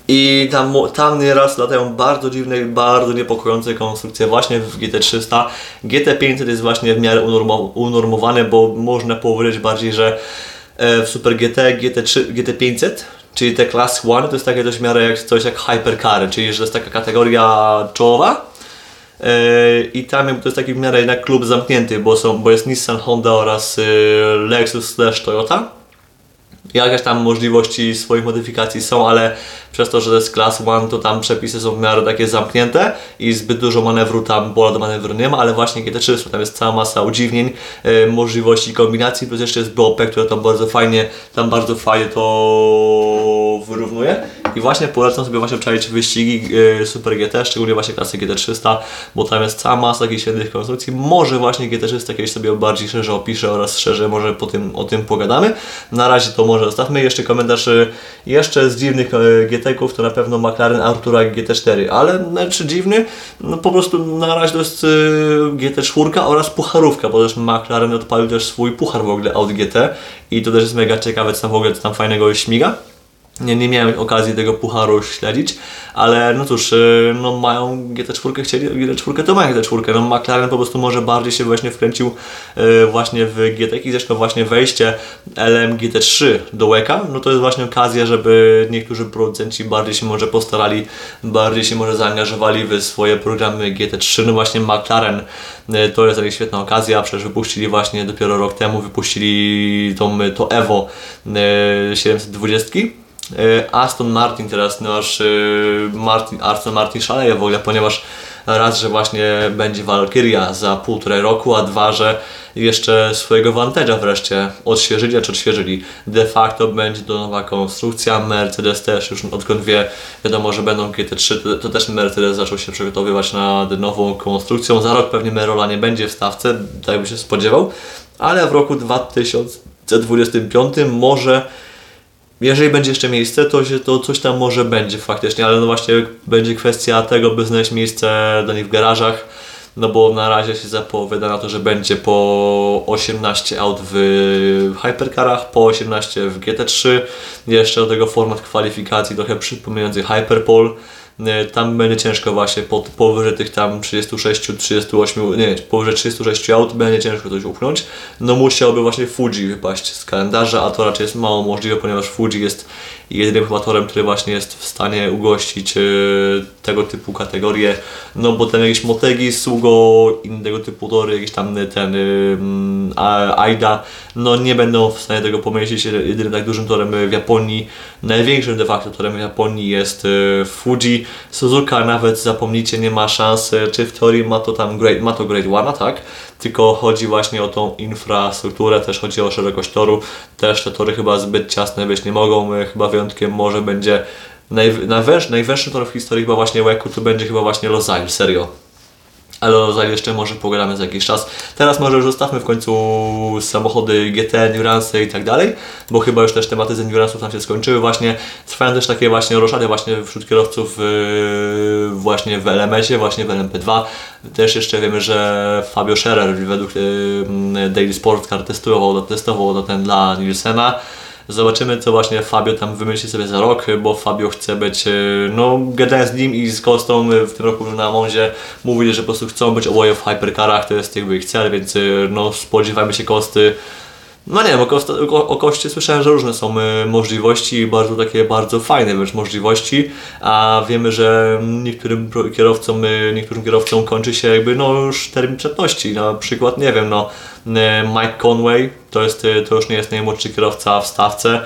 I tam, tam nieraz latają bardzo dziwne, i bardzo niepokojące konstrukcje właśnie w GT300. GT500 jest właśnie w miarę unormo- unormowane, bo można powiedzieć bardziej, że e, w Super GT, GT3, GT500, czyli te Class 1, to jest takie coś w miarę jak coś jak Hypercar, czyli że to jest taka kategoria czołowa. E, I tam to jest taki w miarę jednak klub zamknięty, bo, są, bo jest Nissan, Honda oraz e, Lexus slash Toyota jakieś tam możliwości swoich modyfikacji są, ale przez to, że to jest Class 1, to tam przepisy są w miarę takie zamknięte i zbyt dużo manewru tam, pola do manewru nie ma, ale właśnie GT300, tam jest cała masa udziwnień, e, możliwości kombinacji, plus jeszcze jest BOP, które tam bardzo fajnie, tam bardzo fajnie to wyrównuje. I właśnie polecam sobie właśnie obczaić wyścigi e, Super GT, szczególnie właśnie klasy GT300, bo tam jest cała masa takich świetnych konstrukcji, może właśnie GT300 kiedyś sobie bardziej szerzej opiszę oraz szerzej może po tym, o tym pogadamy, na razie to może zostawmy, jeszcze komentarz e, jeszcze z dziwnych e, GT-ków to na pewno McLaren Artura GT4, ale znaczy dziwny, no po prostu na razie to jest e, GT4 oraz pucharówka, bo też McLaren odpalił też swój puchar w ogóle Audi GT i to też jest mega ciekawe, co tam w ogóle co tam fajnego śmiga. Nie, nie miałem okazji tego pucharu śledzić, ale no cóż, yy, no mają GT4, chcieli GT4, to mają GT4. No McLaren po prostu może bardziej się właśnie wkręcił yy, właśnie w GT i zresztą właśnie wejście LM GT3 do łeka, no to jest właśnie okazja, żeby niektórzy producenci bardziej się może postarali, bardziej się może zaangażowali w swoje programy GT3. No właśnie McLaren yy, to jest taka świetna okazja, przecież wypuścili właśnie dopiero rok temu, wypuścili tą, to Evo yy, 720 E, Aston Martin teraz nasz e, Martin, Aston Martin szaleje w ogóle, ponieważ raz, że właśnie będzie Valkyria za półtorej roku, a dwa, że jeszcze swojego Vantage'a wreszcie odświeżyli, czy odświeżyli. De facto będzie to nowa konstrukcja, Mercedes też już odkąd wie, wiadomo, że będą GT3, to, to też Mercedes zaczął się przygotowywać nad nową konstrukcją. Za rok pewnie Merola nie będzie w stawce, tak by się spodziewał, ale w roku 2025 może jeżeli będzie jeszcze miejsce, to, się, to coś tam może będzie faktycznie, ale no właśnie będzie kwestia tego, by znaleźć miejsce dla nich w garażach, no bo na razie się zapowiada na to, że będzie po 18 aut w Hypercarach, po 18 w GT3, jeszcze do tego format kwalifikacji trochę przypominający Hyperpole, tam będzie ciężko właśnie po, powyżej tych tam 36, 38, nie, powyżej 36 aut będzie ciężko coś upchnąć. No musiałby właśnie Fuji wypaść z kalendarza, a to raczej jest mało możliwe, ponieważ Fuji jest jedynym chyba który właśnie jest w stanie ugościć e, tego typu kategorie, no bo ten jakiś Motegi, Sugo, innego typu tory, jakiś tam ten um, Aida, no nie będą w stanie tego pomieścić. Jedynym tak dużym torem w Japonii, największym de facto torem w Japonii jest e, Suzuka nawet zapomnijcie, nie ma szans, czy w teorii ma to tam Great, ma to Great One, tak? tylko chodzi właśnie o tą infrastrukturę, też chodzi o szerokość toru. Też te tory chyba zbyt ciasne być nie mogą, chyba wyjątkiem może będzie naj, najwęższy, najwęższy tor w historii chyba właśnie Łeku, to będzie chyba właśnie Losail, serio ale o Zali jeszcze może pogadamy za jakiś czas. Teraz może już zostawmy w końcu samochody GT, Endurance i tak dalej, bo chyba już też tematy z Endurance'ów nam się skończyły właśnie. Trwają też takie właśnie roszady właśnie wśród kierowców yy, właśnie w LMS-ie, właśnie w LMP2. Też jeszcze wiemy, że Fabio Scherer według yy, Daily Sport Car testował, testował ten dla Nielsena. Zobaczymy, co właśnie Fabio tam wymyśli sobie za rok, bo Fabio chce być, e, no, gadając z nim i z Kostą w tym roku na Monzie, mówili, że po prostu chcą być oboje w hypercarach, to jest jakby ich cel, więc e, no, spodziewajmy się Kosty. No nie wiem, o, o, o słyszałem, że różne są e, możliwości, bardzo takie bardzo fajne wręcz możliwości, a wiemy, że niektórym kierowcom, niektórym kierowcom kończy się jakby no już termin przedności, na przykład, nie wiem, no Mike Conway, to, jest, to już nie jest najmłodszy kierowca w stawce.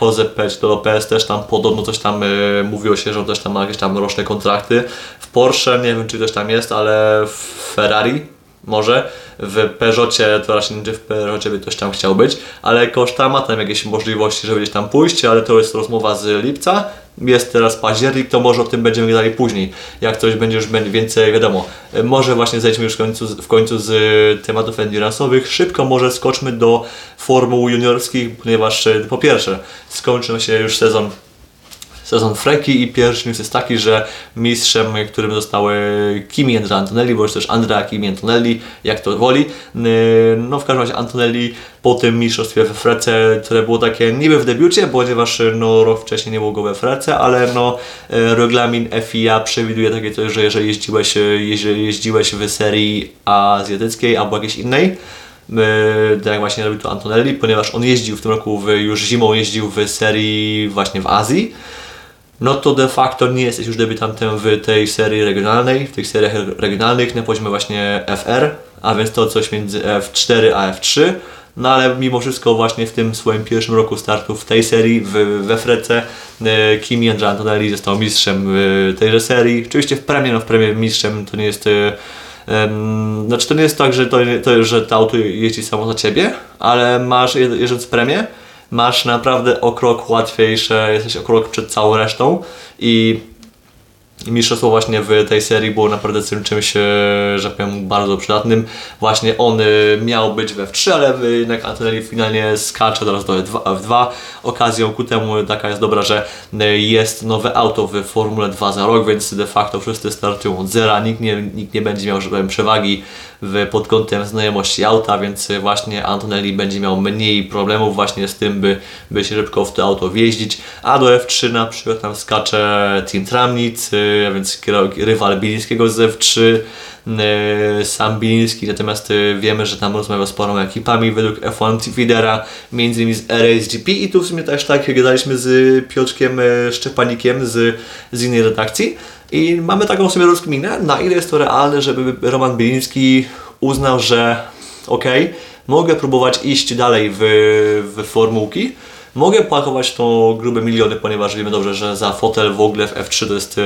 Jose Pech Lopez też tam podobno coś tam mówiło się, że on też tam ma jakieś tam roczne kontrakty. W Porsche nie wiem czy też tam jest, ale w Ferrari może. W Peugeotie to raczej w Peugeotie by ktoś tam chciał być, ale Koszta ma tam jakieś możliwości, żeby gdzieś tam pójść, ale to jest rozmowa z lipca. Jest teraz październik, to może o tym będziemy gadali później, jak coś będzie już więcej wiadomo. Może właśnie zejdźmy już w końcu, w końcu z tematów endurance'owych. Szybko może skoczmy do formuł juniorskich, ponieważ po pierwsze skończył się już sezon sezon Freki i pierwszy news jest taki, że mistrzem, którym zostały Kimi Andrea Antonelli, bądź też Andrea Kimi Antonelli, jak to woli. No w każdym razie Antonelli po tym mistrzostwie we Frece, które było takie niby w debiucie, ponieważ no, rok wcześniej nie było go we Frece, ale no, e, regulamin FIA przewiduje takie coś, że jeżeli jeździłeś, jeżeli jeździłeś w serii azjatyckiej albo jakiejś innej, tak właśnie robił to Antonelli, ponieważ on jeździł w tym roku, w, już zimą jeździł w serii właśnie w Azji, no to de facto nie jesteś już debiutantem w tej serii regionalnej, w tych seriach regionalnych na poziomie właśnie FR, a więc to coś między F4 a F3. No ale mimo wszystko właśnie w tym swoim pierwszym roku startu w tej serii, w, we Frece, e, Kimi Antonelli został mistrzem w tejże serii. Oczywiście w premie, no w premie mistrzem to nie jest... Um, znaczy to nie jest tak, że to, to, że to auto jeździ samo za Ciebie, ale masz jeżdżąc premię, masz naprawdę o krok łatwiejsze, jesteś o krok przed całą resztą i mistrzostwo właśnie w tej serii było naprawdę czymś, e, że powiem, bardzo przydatnym. Właśnie on e, miał być we F3, ale jednak Antonelli finalnie skacze teraz do F2. Okazją ku temu taka jest dobra, że e, jest nowe auto w Formule 2 za rok, więc de facto wszyscy startują od zera. Nikt nie, nikt nie będzie miał, że powiem, przewagi w, pod kątem znajomości auta, więc właśnie Antonelli będzie miał mniej problemów właśnie z tym, by, by się szybko w to auto wjeździć, a do F3 na przykład tam skacze Team Tramnitz, więc rywal Bilińskiego z F3, sam Biliński, natomiast y, wiemy, że tam rozmawiał z paroma ekipami według F1 Feedera, między innymi z RSGP i tu w sumie też tak gadaliśmy z Piotrkiem y, Szczepanikiem z, z innej redakcji, i mamy taką sobie rozkminę, na ile jest to realne, żeby Roman Bieliński uznał, że ok, mogę próbować iść dalej w, w formułki, mogę płakować to grube miliony, ponieważ wiemy dobrze, że za fotel w ogóle w F3 to jest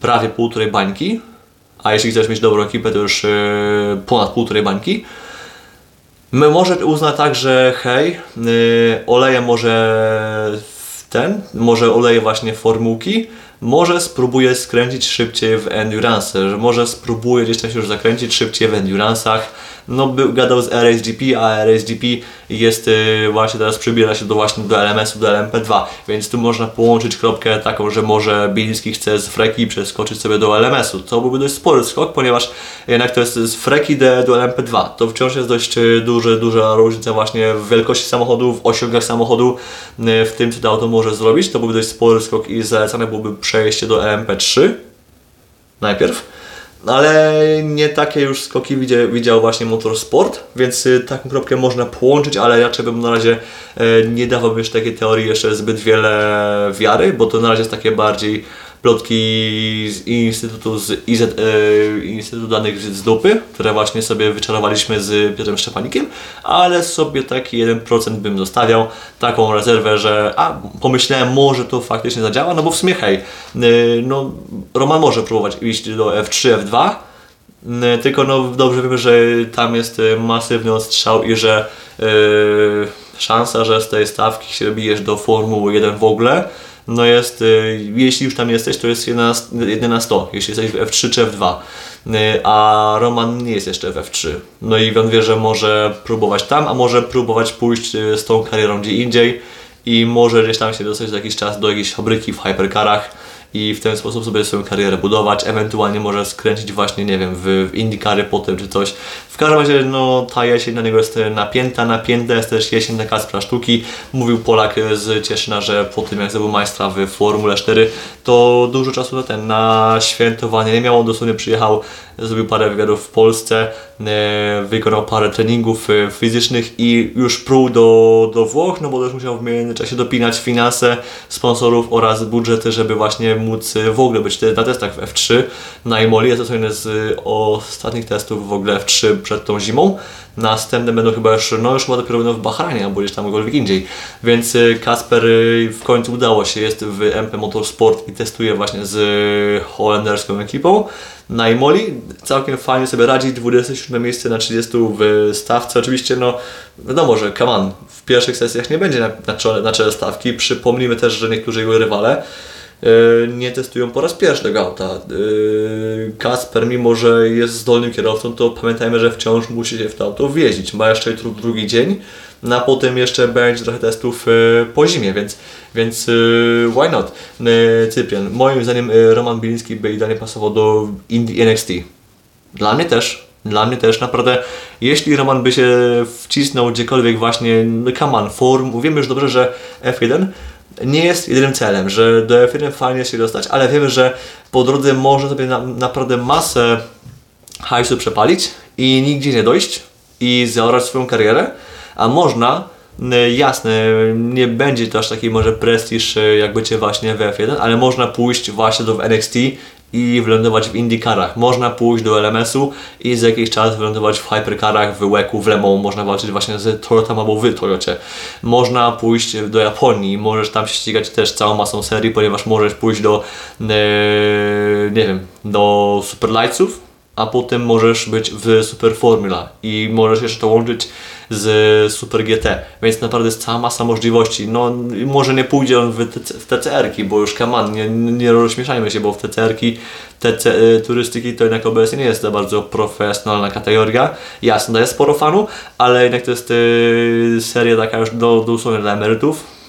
prawie półtorej bańki, a jeśli chcesz mieć dobrą ekipę, to już yy, ponad półtorej bańki. Może uzna tak, że hej, yy, oleje może ten, może oleje właśnie formułki, może spróbuje skręcić szybciej w endurance, że może spróbuje gdzieś tam się już zakręcić szybciej w endurance'ach. No, był, gadał z RSGP, a RSGP jest y, właśnie teraz przybiera się do właśnie do LMS-u, do LMP2, więc tu można połączyć kropkę taką, że może Bielski chce z Freki przeskoczyć sobie do LMS-u. To byłby dość spory skok, ponieważ jednak to jest z Freki do, do LMP2. To wciąż jest dość y, duży, duża różnica właśnie w wielkości samochodu, w osiągach samochodu, y, w tym co to auto może zrobić. To byłby dość spory skok i zalecane byłoby przejście do LMP3 najpierw. Ale nie takie już skoki widział, widział właśnie Motorsport, więc y, taką kropkę można połączyć, ale raczej bym na razie y, nie dawał już takiej teorii jeszcze zbyt wiele wiary, bo to na razie jest takie bardziej plotki z Instytutu, z IZ, e, Instytutu Danych z Dupy, które właśnie sobie wyczarowaliśmy z Piotrem Szczepanikiem, ale sobie taki 1% bym zostawiał, taką rezerwę, że a, pomyślałem, może to faktycznie zadziała, no bo w sumie hej, y, no Roman może próbować iść do F3, F2, y, tylko no dobrze wiemy, że tam jest y, masywny odstrzał i że szansa, że z tej stawki się bijesz do Formuły 1 w ogóle, no jest, y, jeśli już tam jesteś, to jest 1 na, 1 na 100, jeśli jesteś w F3 czy F2. Y, a Roman nie jest jeszcze w F3. No i on wie, że może próbować tam, a może próbować pójść y, z tą karierą gdzie indziej i może gdzieś tam się dostać za jakiś czas do jakiejś fabryki w hypercarach i w ten sposób sobie swoją karierę budować, ewentualnie może skręcić właśnie, nie wiem, w, w potem czy coś. W każdym razie, no, ta jesień na niego jest napięta, napięta jest też jesień na Kaspra Sztuki. Mówił Polak z Cieszyna, że po tym jak zdobył majstra w Formule 4, to dużo czasu na ten, na świętowanie nie miał, on dosłownie przyjechał, zrobił parę wywiadów w Polsce, wykonał parę treningów e, fizycznych i już pruł do, do Włoch, no bo też musiał w międzyczasie dopinać finanse sponsorów oraz budżety, żeby właśnie móc w ogóle być na testach w F3 na Imoli. Jest to jeden z ostatnich testów w ogóle F3 przed tą zimą. Następne będą chyba już, no już chyba dopiero będą w Bahrajnie albo gdzieś tam gdziekolwiek indziej. Więc y, Kasper y, w końcu udało się, jest w MP Motorsport i testuje właśnie z holenderską ekipą na Imoli. Całkiem fajnie sobie radzi, 27 miejsce na 30 w stawce. Oczywiście, no wiadomo, że on, w pierwszych sesjach nie będzie na, na, na czele stawki. Przypomnijmy też, że niektórzy jego rywale nie testują po raz pierwszy tego auta. E, Kasper, mimo że jest zdolnym kierowcą, to pamiętajmy, że wciąż musi się w to auto wjeździć. Ma jeszcze drugi dzień, no a potem jeszcze będzie trochę testów e, po zimie, więc, więc why not? Cyprian, moim zdaniem Roman Biliński by idealnie pasował do Indie NXT. Dla mnie też, dla mnie też naprawdę, jeśli Roman by się wcisnął gdziekolwiek właśnie, no come on, form, wiemy już dobrze, że F1 nie jest jedynym celem, że do F1 fajnie się dostać, ale wiemy, że po drodze można sobie na, naprawdę masę hajsu przepalić i nigdzie nie dojść i zaorać swoją karierę, a można jasne, nie będzie to aż taki może prestiż jak bycie właśnie w F1, ale można pójść właśnie do NXT i wylądować w IndyCarach. Można pójść do LMS-u i za jakiś czas wylądować w Hypercarach, w WEC-u, w Lemą. Można walczyć właśnie z Toyota albo w Toyocie. Można pójść do Japonii, możesz tam się ścigać też całą masą serii, ponieważ możesz pójść do, e, nie wiem, do Superlightsów, a potem możesz być w Super Formula i możesz jeszcze to łączyć z Super GT, więc naprawdę jest cała masa możliwości. No może nie pójdzie on w, TC, w TCR-ki, bo już kaman, nie, nie rozśmieszajmy się, bo w TCR-ki TC, y, turystyki to jednak obecnie nie jest za bardzo profesjonalna kategoria. Jasne, daje sporo fanu, ale jednak to jest y, seria taka już do, do dla emerytów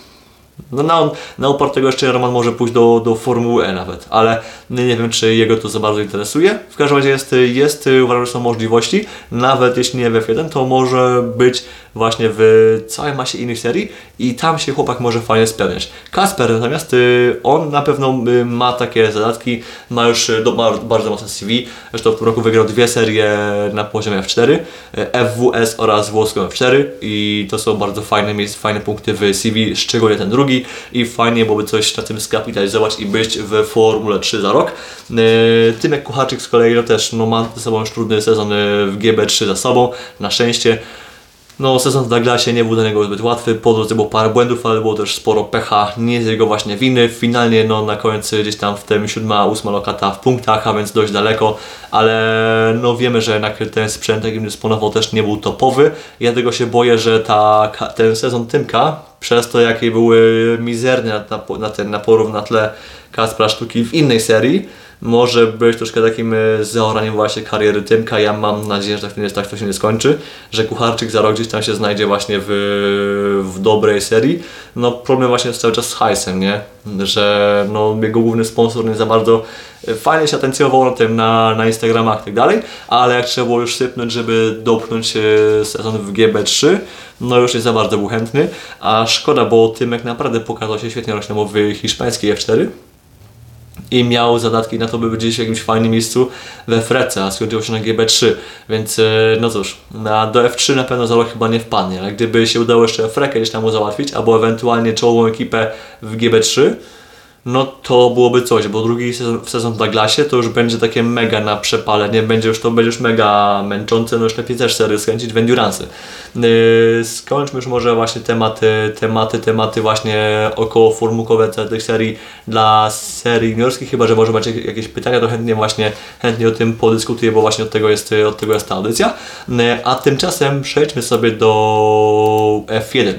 no na, na upartego jeszcze Roman może pójść do, do Formuły E nawet, ale nie wiem, czy jego to za bardzo interesuje. W każdym razie jest, jest uważam, że są możliwości, nawet jeśli nie w F1, to może być właśnie w całej masie innych serii i tam się chłopak może fajnie spełniać. Kasper natomiast, y, on na pewno y, ma takie zadatki, ma już y, ma bardzo mocne CV, zresztą w tym roku wygrał dwie serie na poziomie F4, FWS oraz włoską F4 i to są bardzo fajne fajne punkty w CV, szczególnie ten drugi i fajnie byłoby coś na tym skapitalizować i być w Formule 3 za rok. Tymek Kucharczyk z kolei też no, ma ze sobą już trudny sezon w GB3 za sobą, na szczęście. No, sezon w Douglasie nie był dla niego zbyt łatwy, po drodze było parę błędów, ale było też sporo pecha, nie z jego właśnie winy. Finalnie no, na końcu gdzieś tam w tym 7-8 lokata w punktach, a więc dość daleko, ale no wiemy, że jednak ten sprzęt, jakim dysponował też nie był topowy. Ja tego się boję, że ta, ten sezon Tymka przez to jakie były mizerne na, na, ten, na porów na tle Kaspra Sztuki w innej serii, może być troszkę takim e, zaoraniem właśnie kariery Tymka. Ja mam nadzieję, że tak, nie, tak to się nie skończy, że Kucharczyk za rok gdzieś tam się znajdzie właśnie w, w dobrej serii. No problem właśnie jest cały czas z hajsem, nie? Że no, jego główny sponsor nie za bardzo e, fajnie się atencjował na tym, na, na Instagramach i tak dalej, ale jak trzeba było już sypnąć, żeby dopchnąć sezon w GB3, no już nie za bardzo był chętny, a szkoda, bo Tymek naprawdę pokazał się świetnie rok temu w hiszpańskiej F4 i miał zadatki na to, by być gdzieś w jakimś fajnym miejscu we Frece, a skończyło się na GB3, więc e, no cóż, na, do F3 na pewno za rok chyba nie wpadnie, ale gdyby się udało jeszcze Frekę gdzieś tam mu załatwić, albo ewentualnie czołową ekipę w GB3, no to byłoby coś, bo drugi sezon, sezon w Douglasie to już będzie takie mega na przepale, nie będzie już to będzie już mega męczące, no już lepiej też sery skręcić w endurance. Yy, skończmy już może właśnie tematy, tematy, tematy właśnie około formułkowe tych serii dla serii juniorskich, chyba że może macie jakieś pytania, to chętnie właśnie chętnie o tym podyskutuję, bo właśnie od tego jest, od tego jest ta audycja. Yy, a tymczasem przejdźmy sobie do F1.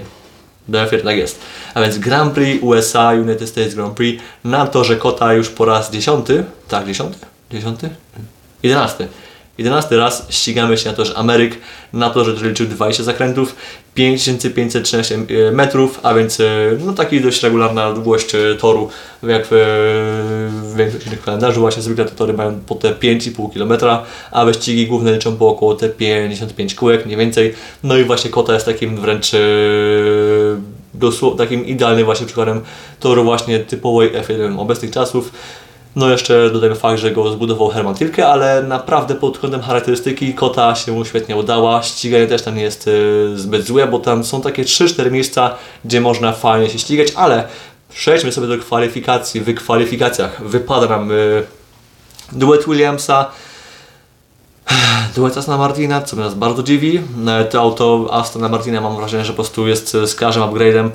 F1 tak jest. A więc Grand Prix USA, United States Grand Prix na torze Kota już po raz dziesiąty. Tak, dziesiąty? Dziesiąty? Jedenasty. Jedenasty raz ścigamy się na torze Ameryk, na torze, który liczył 20 zakrętów, 5513 e, metrów, a więc e, no taki dość regularna długość e, toru, jak w, większości kalendarzy. Właśnie zwykle te tory mają po te 5,5 km, a wyścigi główne liczą po około te 55 kółek, mniej więcej. No i właśnie Kota jest takim wręcz dosłownie takim idealnym właśnie przykładem toru właśnie typowej F1 obecnych czasów. No jeszcze dodajmy fakt, że go zbudował Herman Tilke, ale naprawdę pod kątem charakterystyki kota się mu świetnie udała. Ściganie też tam nie jest y, zbyt złe, bo tam są takie 3-4 miejsca, gdzie można fajnie się ścigać, ale przejdźmy sobie do kwalifikacji. W kwalifikacjach wypada nam y, duet Williamsa, duet Astona Martina, co nas bardzo dziwi. E, to auto Astona Martina mam wrażenie, że po prostu jest z każdym upgrade'em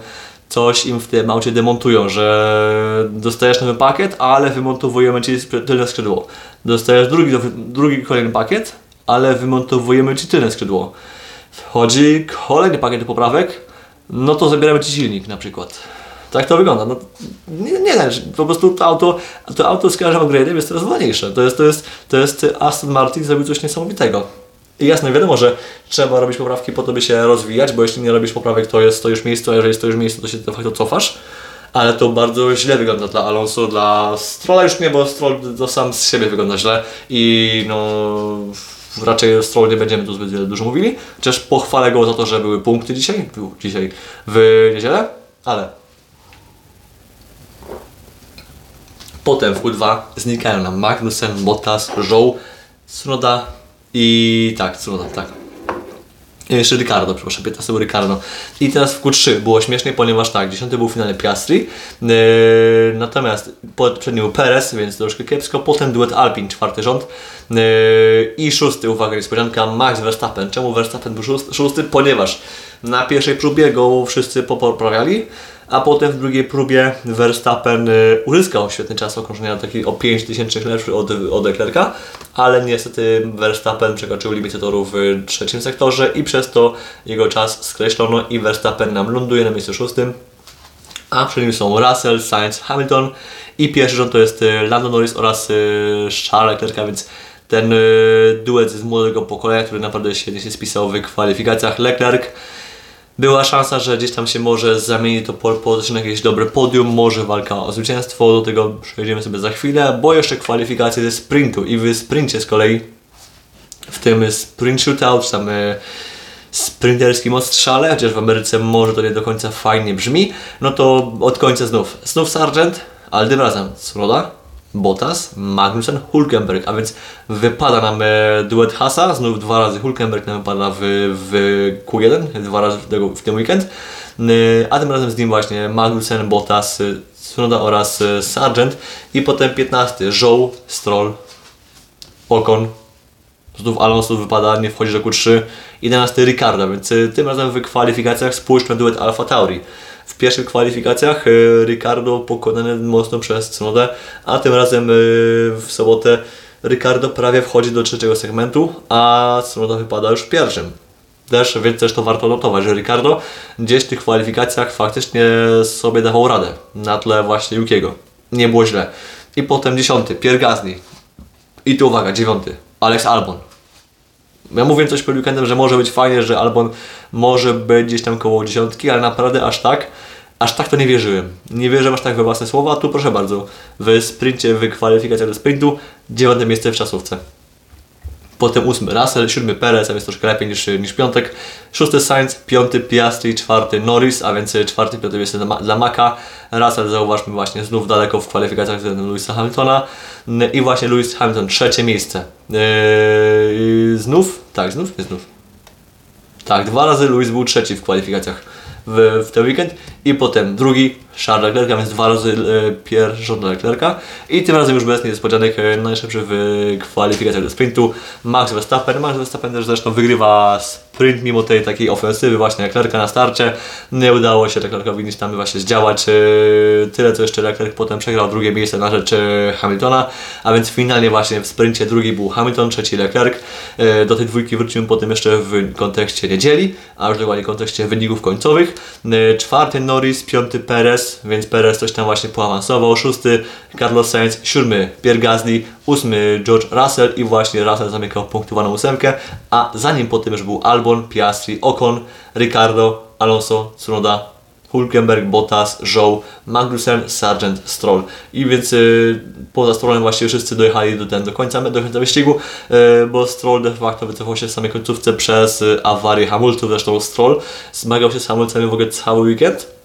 coś im w tym aucie demontują, że dostajesz nowy pakiet, ale wymontowujemy Ci tylne skrzydło. Dostajesz drugi, drugi kolejny pakiet, ale wymontowujemy Ci tylne skrzydło. Wchodzi kolejny pakiet poprawek, no to zabieramy Ci silnik na przykład. Tak to wygląda. No, nie, nie po prostu to auto, to auto z każdym upgrade'em jest coraz wolniejsze. To jest, to, jest, to jest Aston Martin zrobił coś niesamowitego. I jasne, wiadomo, że trzeba robić poprawki po to, by się rozwijać, bo jeśli nie robisz poprawek, to jest to już miejsce, a jeżeli jest to już miejsce, to się de facto cofasz. Ale to bardzo źle wygląda dla Alonso, dla Strolla już nie, bo Stroll to sam z siebie wygląda źle i no raczej Stroll nie będziemy tu zbyt dużo mówili. Chociaż pochwalę go za to, że były punkty dzisiaj, był dzisiaj w niedzielę, ale Potem w U2 znikają nam Magnussen, Bottas, Zhou, Tsunoda i tak, Tsunoda, tak. Jeszcze Ricardo, przepraszam, 15 był Ricardo. I teraz w Q3 było śmiesznie, ponieważ tak, 10 był w finale Piastri, yy, natomiast przed nim był Perez, więc troszkę kiepsko, potem duet Alpin, czwarty rząd yy, i szósty, uwaga, niespodzianka, Max Verstappen. Czemu Verstappen był szósty? Ponieważ na pierwszej próbie go wszyscy poprawiali, a potem w drugiej próbie Verstappen y, uzyskał świetny czas okrążenia, taki o 5000 lepszy od, od Leclerca, ale niestety Verstappen przekroczył limity toru w trzecim sektorze i przez to jego czas skreślono i Verstappen nam ląduje na miejscu szóstym, a przy nim są Russell, Sainz, Hamilton i pierwszy rząd to jest y, Lando Norris oraz y, Charles Leclerc, więc ten duet z młodego pokolenia, który naprawdę świetnie się spisał w kwalifikacjach. Leclerc była szansa, że gdzieś tam się może zamieni to pole position na jakieś dobre podium, może walka o zwycięstwo, do tego przejdziemy sobie za chwilę, bo jeszcze kwalifikacje ze sprintu i w sprincie z kolei w tym sprint shootout, tam e, sprinterskim ostrzale, chociaż w Ameryce może to nie do końca fajnie brzmi, no to od końca znów, znów Sargent, ale tym razem Sroda, Bottas, Magnussen, Hulkenberg, a więc wypada nam e, duet Hasa, znów dwa razy Hulkenberg nam wypada w, w Q1, dwa razy w, tego, w ten weekend, e, a tym razem z nim właśnie Magnussen, Bottas, Tsunoda oraz e, Sargent. I potem 15 Zhou, Stroll, Ocon, znów Alonso wypada, nie wchodzi do Q3, 11 Ricardo, więc tym razem w kwalifikacjach spójrzmy duet Alfa Tauri w pierwszych kwalifikacjach e, Ricardo pokonany mocno przez Tsunodę, a tym razem e, w sobotę Ricardo prawie wchodzi do trzeciego segmentu, a Tsunoda wypada już w pierwszym. Też, więc też to warto notować, że Ricardo gdzieś w tych kwalifikacjach faktycznie sobie dawał radę na tle właśnie Jukiego. Nie było źle. I potem dziesiąty, Pierre Gasly. I tu uwaga, dziewiąty, Alex Albon. Ja mówię coś przed weekendem, że może być fajnie, że Albon może być gdzieś tam koło dziesiątki, ale naprawdę aż tak, aż tak to nie wierzyłem. Nie wierzę aż tak we własne słowa, tu proszę bardzo, w sprincie, w kwalifikacjach do sprintu, dziewiąte miejsce w czasówce. Potem ósmy Russell, siódmy Perez, a więc troszkę lepiej niż, niż piątek. Szósty Sainz, piąty Piastri, czwarty Norris, a więc czwarty, piąty miejsce dla, dla Maka. Russell zauważmy właśnie znów daleko w kwalifikacjach względem Louisa Hamiltona. I właśnie Lewis Hamilton trzecie miejsce. Yy, znów? Tak, znów? Nie znów. Tak, dwa razy Lewis był trzeci w kwalifikacjach w, w ten weekend i potem drugi Charles Leclerc, a więc dwa razy e, Charles Leclerca i tym razem już bez niespodzianek e, najszybszy w kwalifikacjach do sprintu Max Verstappen. Max Verstappen też zresztą wygrywa sprint mimo tej takiej ofensywy właśnie Leclerca na starcie. Nie udało się Leclercowi nic tam właśnie zdziałać. E, Tyle co jeszcze Leclerc potem przegrał drugie miejsce na rzecz Hamiltona, a więc finalnie właśnie w sprincie drugi był Hamilton, trzeci Leclerc. Do tej dwójki wrócimy potem jeszcze w kontekście niedzieli, a już dokładnie w kontekście wyników końcowych. Czwarty Norris, piąty Perez, więc Perez coś tam właśnie poawansował. Szósty Carlos Sainz, siódmy Pierre Gasly, ósmy George Russell i właśnie Russell zamykał punktowaną ósemkę, a zanim po tym już był Albon, Piastri, Ocon, Ricardo, Alonso, Tsunoda, Hulkenberg, Bottas, Zhou, Magnussen, Sargent, Stroll. I więc y, poza Strollem właściwie wszyscy dojechali do, ten, do, końca, do końca wyścigu, y, bo Stroll de facto wycofał się w samej końcówce przez y, awarię hamulców. Zresztą Stroll zmagał się z hamulcami w ogóle cały weekend.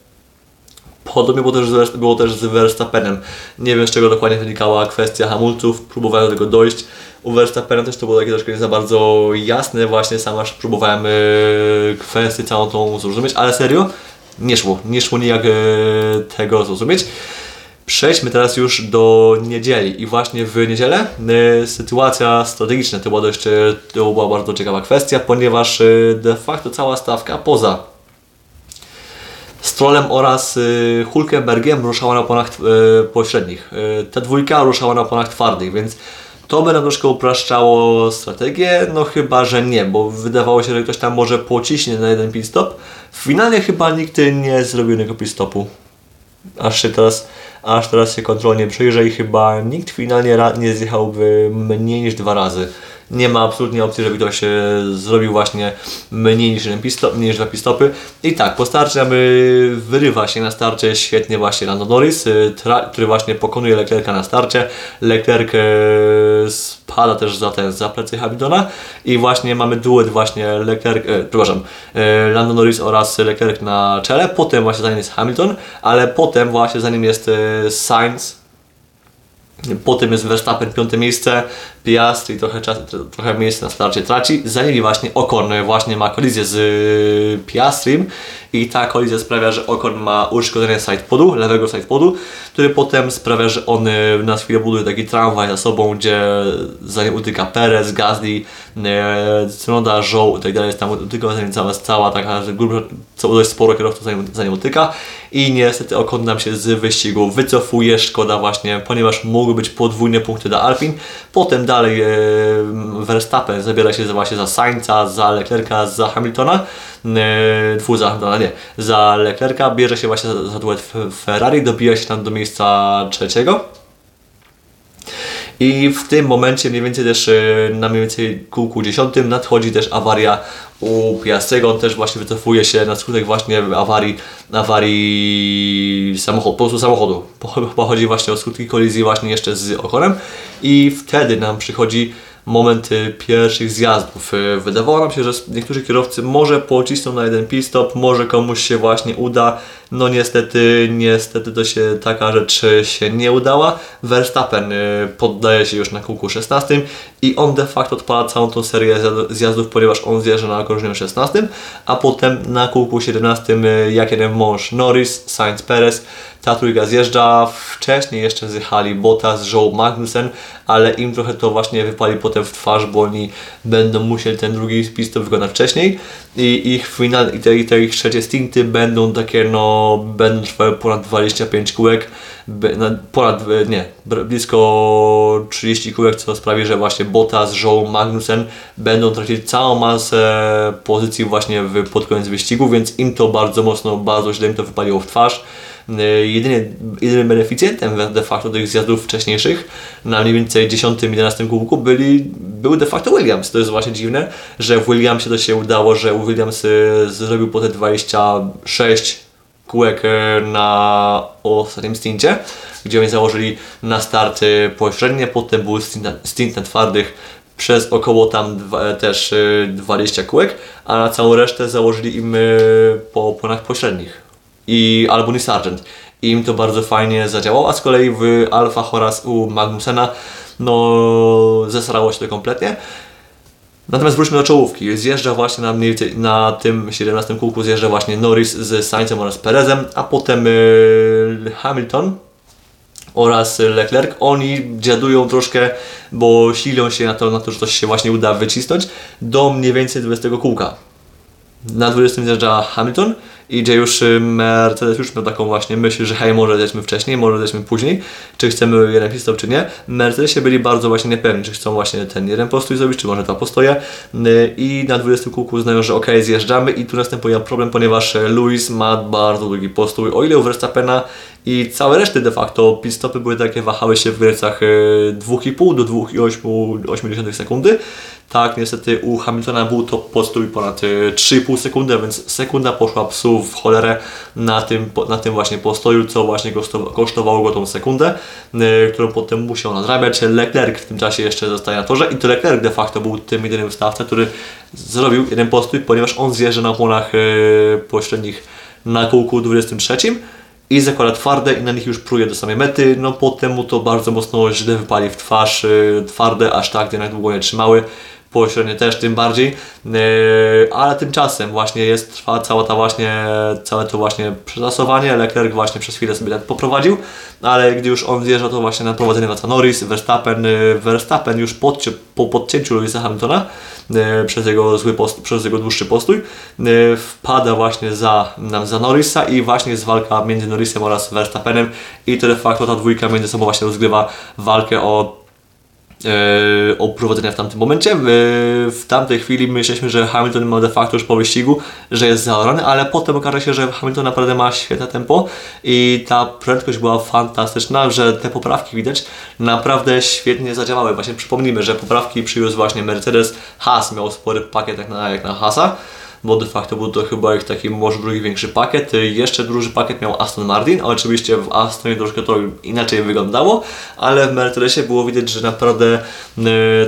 Podobnie było też, z, było też z Verstappenem. Nie wiem z czego dokładnie wynikała kwestia hamulców, próbowałem do tego dojść. U Verstappena też to było takie troszkę nie za bardzo jasne, właśnie sam aż próbowałem yy, kwestię całą tą zrozumieć, ale serio, nie szło, nie szło nijak yy, tego zrozumieć. Przejdźmy teraz już do niedzieli i właśnie w niedzielę y, sytuacja strategiczna to była dość, to była bardzo ciekawa kwestia, ponieważ de facto cała stawka poza Strollem oraz y, Hulkenbergiem ruszała na oponach y, pośrednich. Y, ta dwójka ruszała na oponach twardych, więc to by nam troszkę upraszczało strategię, no chyba, że nie, bo wydawało się, że ktoś tam może pociśnie na jeden pit stop. Finalnie chyba nikt nie zrobił jednego pit stopu. Aż się teraz, aż teraz się kontrolnie przyjrzę i chyba nikt finalnie nie zjechałby mniej niż dwa razy. Nie ma absolutnie opcji, żeby ktoś e, zrobił właśnie mniej niż, jeden pistop, mniej niż pistopy. I tak, po starcie mamy, wyrywa się na starcie świetnie właśnie Lando Norris, e, który właśnie pokonuje Leclerca na starcie. Leclerc e, spada też za ten, za plecy Hamiltona i właśnie mamy duet właśnie Leclerc, e, przepraszam, e, Lando Norris oraz Leclerc na czele, potem właśnie za nim jest Hamilton, ale potem właśnie za nim jest e, Sainz, Potem jest Verstappen piąte miejsce, Piastri trochę, czas, trochę miejsca na starcie traci. Za nimi właśnie Ocon właśnie ma kolizję z y, Piastrim i ta kolizja sprawia, że Ocon ma uszkodzenie sidepodu, lewego sidepodu, który potem sprawia, że on y, na chwilę buduje taki tramwaj za sobą, gdzie za nim utyka Perez, Gasly, e, Tsunoda, Zhou i tak dalej, tam utyka za nim cała, cała taka, grubo, co dość sporo kierowców za nim, za nim utyka i niestety Ocon nam się z wyścigu wycofuje, szkoda właśnie, ponieważ mogły być podwójne punkty dla Alpin. Potem dalej e, Verstappen zabiera się właśnie za Sainza, za Leclerca, za Hamiltona, e, dwu za Hamiltona, nie, za Leclerca, bierze się właśnie za, za duet Ferrari, dobija się tam do miejsca trzeciego. I w tym momencie mniej więcej też e, na mniej więcej kółku dziesiątym nadchodzi też awaria u Piastrego. On też właśnie wycofuje się na skutek właśnie awarii, awarii samochodu, po prostu samochodu. Po- Pochodzi właśnie o skutki kolizji właśnie jeszcze z Okonem i wtedy nam przychodzi moment pierwszych zjazdów. Y, Wydawało nam się, że niektórzy kierowcy może pocisną na jeden pit stop, może komuś się właśnie uda. No niestety, niestety to się taka rzecz się nie udała. Verstappen y, poddaje się już na kółku 16 i on de facto odpala całą tą serię zjazdów, ponieważ on zjeżdża na okrążeniu 16, a potem na kółku 17 y, jak jeden mąż Norris, Sainz Perez, ta trójka zjeżdża. Wcześniej jeszcze zjechali Bottas, Zhou, Magnussen, ale im trochę to właśnie wypali potem w twarz, bo oni będą musieli ten drugi pit wykonać wcześniej. I ich final, i te, te ich trzecie stinty będą takie, no, będą trwały ponad 25 kółek, ponad, e, nie, blisko 30 kółek, co sprawi, że właśnie Bottas, Joe, Magnussen będą tracić całą masę pozycji właśnie w, pod koniec wyścigu, więc im to bardzo mocno, bardzo źle im to wypaliło w twarz. E, Jedynie, jedynym beneficjentem de facto tych zjazdów wcześniejszych na mniej więcej 10-11 kółku byli, był de facto Williams. To jest właśnie dziwne, że w Williamsie to się udało, że Williams e, zrobił po te 26 kółek e, na ostatnim stincie, gdzie oni założyli na starty pośrednie, potem był stint na, stint na twardych przez około tam dwa, e, też e, 20 kółek, a na całą resztę założyli im po oponach pośrednich i Albon i Sargent. Im to bardzo fajnie zadziałało, a z kolei w Alfa oraz u Magnusena no zesrało się to kompletnie. Natomiast wróćmy do czołówki. Zjeżdża właśnie na, na tym 17 kółku zjeżdża właśnie Norris z Sainzem oraz Perezem, a potem yy, Hamilton oraz Leclerc. Oni dziadują troszkę, bo silą się na to, na to, że coś się właśnie uda wycisnąć do mniej więcej 20 kółka. Na 20 zjeżdża Hamilton i gdzie już Mercedes już miał taką właśnie myśl, że hej, może zjedźmy wcześniej, może zjedźmy później, czy chcemy jeden pit stop, czy nie. Mercedesie byli bardzo właśnie niepewni, czy chcą właśnie ten jeden postój zrobić, czy może dwa postoje Y, i na 20 kółku uznają, że ok, zjeżdżamy i tu następuje problem, ponieważ Lewis ma bardzo długi postój, o ile u Verstappena i całe reszty de facto pit stopy były takie, wahały się w granicach e, 2,5 do 2,8 sekundy. Tak, niestety u Hamiltona był to postój ponad e, 3,5 sekundy, więc sekunda poszła psu w cholerę na tym, na tym właśnie postoju, co właśnie kosztowa- kosztowało go tą sekundę, e, którą potem musiał nadrabiać. Leclerc w tym czasie jeszcze zostaje na torze i to Leclerc de facto był tym jedynym stawcą, który zrobił jeden postój, ponieważ on zjeżdża na oponach e, pośrednich na kółku 23 i zakłada twarde i na nich już pruje do samej mety, no potem mu to bardzo mocno źle wypali w twarz, yy, twarde aż tak jednak długo nie trzymały, pośrednie też tym bardziej, yy, ale tymczasem właśnie jest, trwa cała ta właśnie, całe to właśnie przetasowanie, Leclerc właśnie przez chwilę sobie tak poprowadził, ale gdy już on zjeżdża to właśnie na prowadzenie wraca Norris, Verstappen, yy, Verstappen już podcie, po podcięciu Lewisa Hamiltona, e, przez jego zły post, przez jego dłuższy postój, e, wpada właśnie za, za Norrisa i właśnie jest walka między Norrisem oraz Verstappenem i to de facto ta dwójka między sobą właśnie rozgrywa walkę o e, o prowadzenia w tamtym momencie. E, W tamtej chwili myśleliśmy, że Hamilton ma de facto już po wyścigu, że jest zaorany, ale potem okaże się, że Hamilton naprawdę ma świetne tempo i ta prędkość była fantastyczna, że te poprawki widać naprawdę świetnie zadziałały. Właśnie przypomnijmy, że poprawki przywiózł właśnie Mercedes. Haas miał spory pakiet jak na, jak na Haasa bo de facto był to chyba ich taki może drugi większy pakiet. Y, Jeszcze duży pakiet miał Aston Martin, a oczywiście w Astonie troszkę to inaczej wyglądało, ale w Mercedesie było widać, że naprawdę y,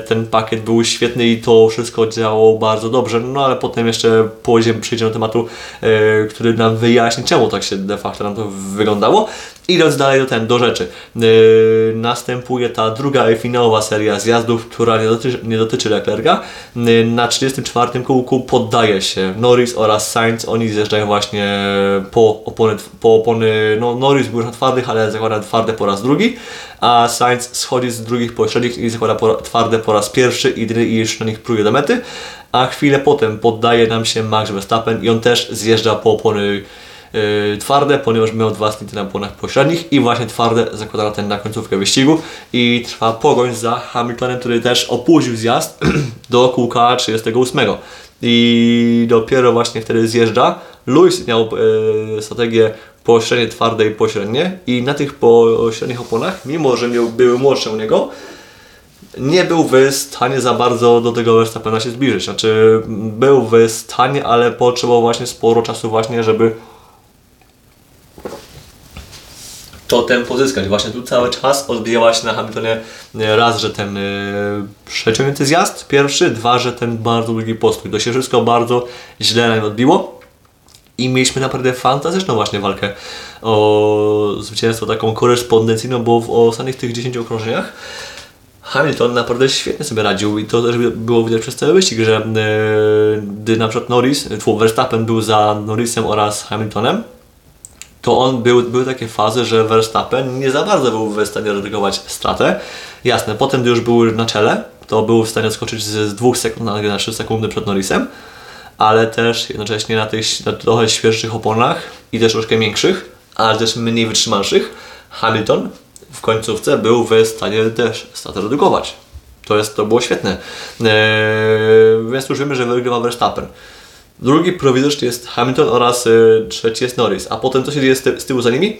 ten pakiet był świetny i to wszystko działało bardzo dobrze. No ale potem jeszcze pójdziemy, przyjdziemy do tematu, y, który nam wyjaśni, czemu tak się de facto nam to wyglądało. Idąc dalej do, ten, do rzeczy, yy, następuje ta druga i finałowa seria zjazdów, która nie dotyczy, nie dotyczy Leclerca. Yy, na 34 kółku poddaje się Norris oraz Sainz. Oni zjeżdżają właśnie po opony, po opony no Norris był już na twardych, ale zakłada twarde po raz drugi, a Sainz schodzi z drugich pośrednich i zakłada po, twarde po raz pierwszy i, i już na nich pruje do mety. A chwilę potem poddaje nam się Max Verstappen i on też zjeżdża po opony yy, twarde, ponieważ miał dwa stinty na płonach pośrednich i właśnie twarde zakłada na ten na końcówkę wyścigu i trwa pogoń za Hamiltonem, który też opóźnił zjazd do kółka 38. I dopiero właśnie wtedy zjeżdża. Lewis miał yy, strategię pośrednie, twarde i pośrednie i na tych pośrednich oponach, mimo że miał, były młodsze u niego, nie był w stanie za bardzo do tego Verstappena się zbliżyć. Znaczy, był w stanie, ale potrzebował właśnie sporo czasu właśnie, żeby to tempo zyskać. Właśnie tu cały czas odbijała się na Hamiltonie e, raz, że ten e, przeciągnięty zjazd pierwszy, dwa, że ten bardzo długi postój. To się wszystko bardzo źle nam odbiło. I mieliśmy naprawdę fantastyczną właśnie walkę o zwycięstwo taką korespondencyjną, bo w ostatnich tych 10 okrążeniach Hamilton naprawdę świetnie sobie radził i to też było widać przez cały wyścig, że e, gdy na przykład Norris, Verstappen był za Norrisem oraz Hamiltonem, to on był, były takie fazy, że Verstappen nie za bardzo był w stanie redukować stratę. Jasne, potem gdy już był na czele, to był w stanie skoczyć z, z 2 sekund na 3 sekundy przed Norrisem, ale też jednocześnie na tych na trochę świeższych oponach i też troszkę większych, ale też mniej wytrzymalszych, Hamilton w końcówce był w stanie też stratę redukować. To, jest, to było świetne. Eee, więc już wiemy, że wygrywa Verstappen. Drugi prowizoryczny jest Hamilton oraz e, trzeci jest Norris. A potem co się dzieje z, ty z tyłu za nimi?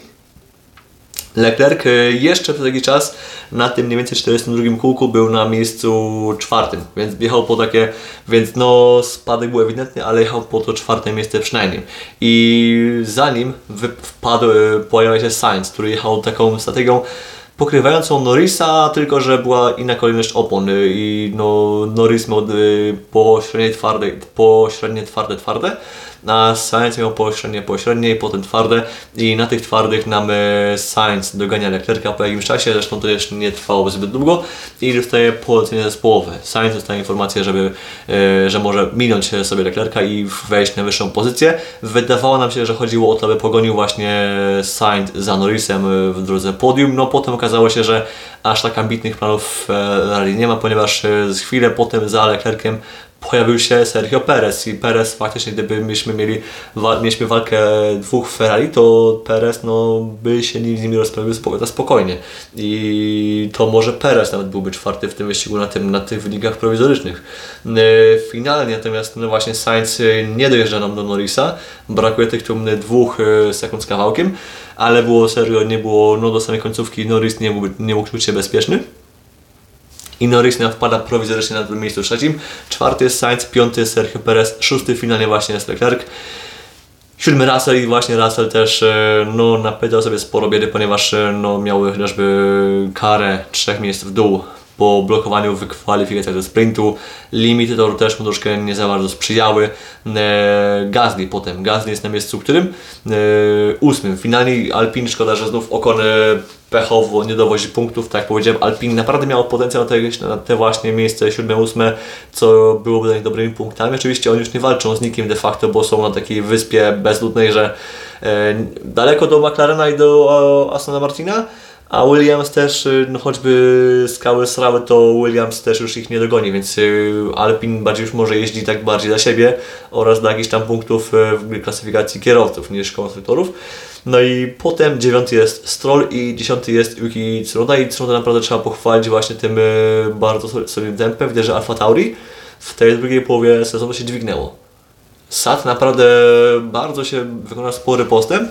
Leclerc e, jeszcze przez jakiś czas na tym mniej więcej 42 kółku był na miejscu czwartym, więc jechał po takie, więc no spadek był ewidentny, ale jechał po to czwarte miejsce przynajmniej. I zanim wpadł, e, pojawił się Sainz, który jechał taką strategią pokrywającą Norrisa, tylko że była inna kolejność opon i no, Norris miał y, pośrednie twarde, pośrednie twarde, twarde, a Sainz miał pośrednie, pośrednie i potem twarde i na tych twardych nam Sainz dogania Leclerca po jakimś czasie, zresztą to jeszcze nie trwało zbyt długo i dostaje polecenie zespołowe. Sainz dostaje informację, żeby, e, że może minąć sobie Leclerca i wejść na wyższą pozycję. Wydawało nam się, że chodziło o to, aby pogonił właśnie Sainz za Norrisem w drodze podium, no potem okazało się, że aż tak ambitnych planów Ferrari nie ma, ponieważ e, z chwilę potem za Leclerciem pojawił się Sergio Perez i Perez faktycznie gdyby myśmy mieli mieliśmy walkę dwóch Ferrari, to Perez no, by się z nimi rozprawił spokojnie. I to może Perez nawet byłby czwarty w tym wyścigu na, tym, na tych wynikach prowizorycznych. E, finalnie natomiast no właśnie Sainz nie dojeżdża nam do Norrisa, brakuje tych dwóch e, sekund z kawałkiem, ale było serio, nie było no, do samej końcówki Norris nie mógł, nie mógł czuć się bezpieczny i Norris nam wpada prowizorycznie na miejscu trzecim. Czwarty jest Sainz, piąty jest Sergio Perez, szósty finalnie właśnie jest Leclerc. Siódmy Russell i właśnie Russell też e, no, napędzał sobie sporo biedy, ponieważ e, no, miały chociażby karę trzech miejsc w dół po blokowaniu w kwalifikacjach do sprintu. Limity to też mu troszkę nie za bardzo sprzyjały. E, Gasly potem. Gasly jest na miejscu którym? E, ósmym. Finalnie Alpin szkoda, że znów Okon pechowo nie dowozi punktów, tak jak powiedziałem, Alpin naprawdę miał potencjał na te, na te właśnie miejsce 7-8, co byłoby dla nich dobrymi punktami. Oczywiście oni już nie walczą z nikim de facto, bo są na takiej wyspie bezludnej, że e, daleko do McLarena i do Astona Martina, a Williams też, y, no choćby skały srały, to Williams też już ich nie dogoni, więc y, Alpin bardziej już może jeździ tak bardziej dla siebie oraz dla jakichś tam punktów y, w klasyfikacji kierowców niż konstruktorów. No i potem dziewiąty jest Stroll i dziesiąty jest Yuki Tsunoda i Tsunoda naprawdę trzeba pochwalić właśnie tym bardzo solidnym tempem. Widać, że Alfa Tauri w tej drugiej połowie sezonu się dźwignęło. Sad naprawdę bardzo się wykonał spory postęp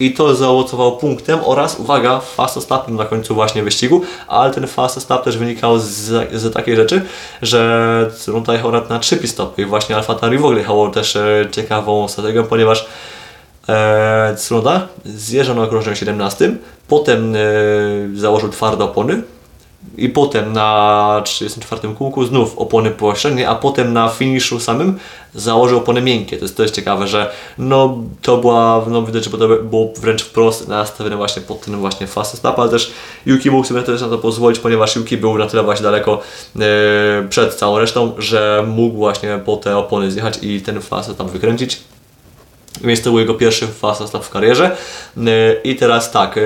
i to zaowocowało punktem oraz, uwaga, fast stop na końcu właśnie wyścigu, ale ten fast stop też wynikał z, z takiej rzeczy, że Tsunoda jechał na 3 stopy i właśnie AlphaTauri w ogóle jechało też e, ciekawą strategią, ponieważ e, Tsunoda zjeżdżał na okrążeniu 17, potem e, założył twarde opony, i potem na 34 kółku znów opony pośrednie, a potem na finiszu samym założył opony miękkie. To jest, jest ciekawe, że no to była, no widać, że to było wręcz wprost nastawione właśnie pod ten właśnie fast stop, ale też Yuki mógł sobie też na to pozwolić, ponieważ Yuki był na tyle właśnie daleko e, przed całą resztą, że mógł właśnie po te opony zjechać i ten fast stop wykręcić. Więc to był jego pierwszy fast stop w karierze. E, I teraz tak, e,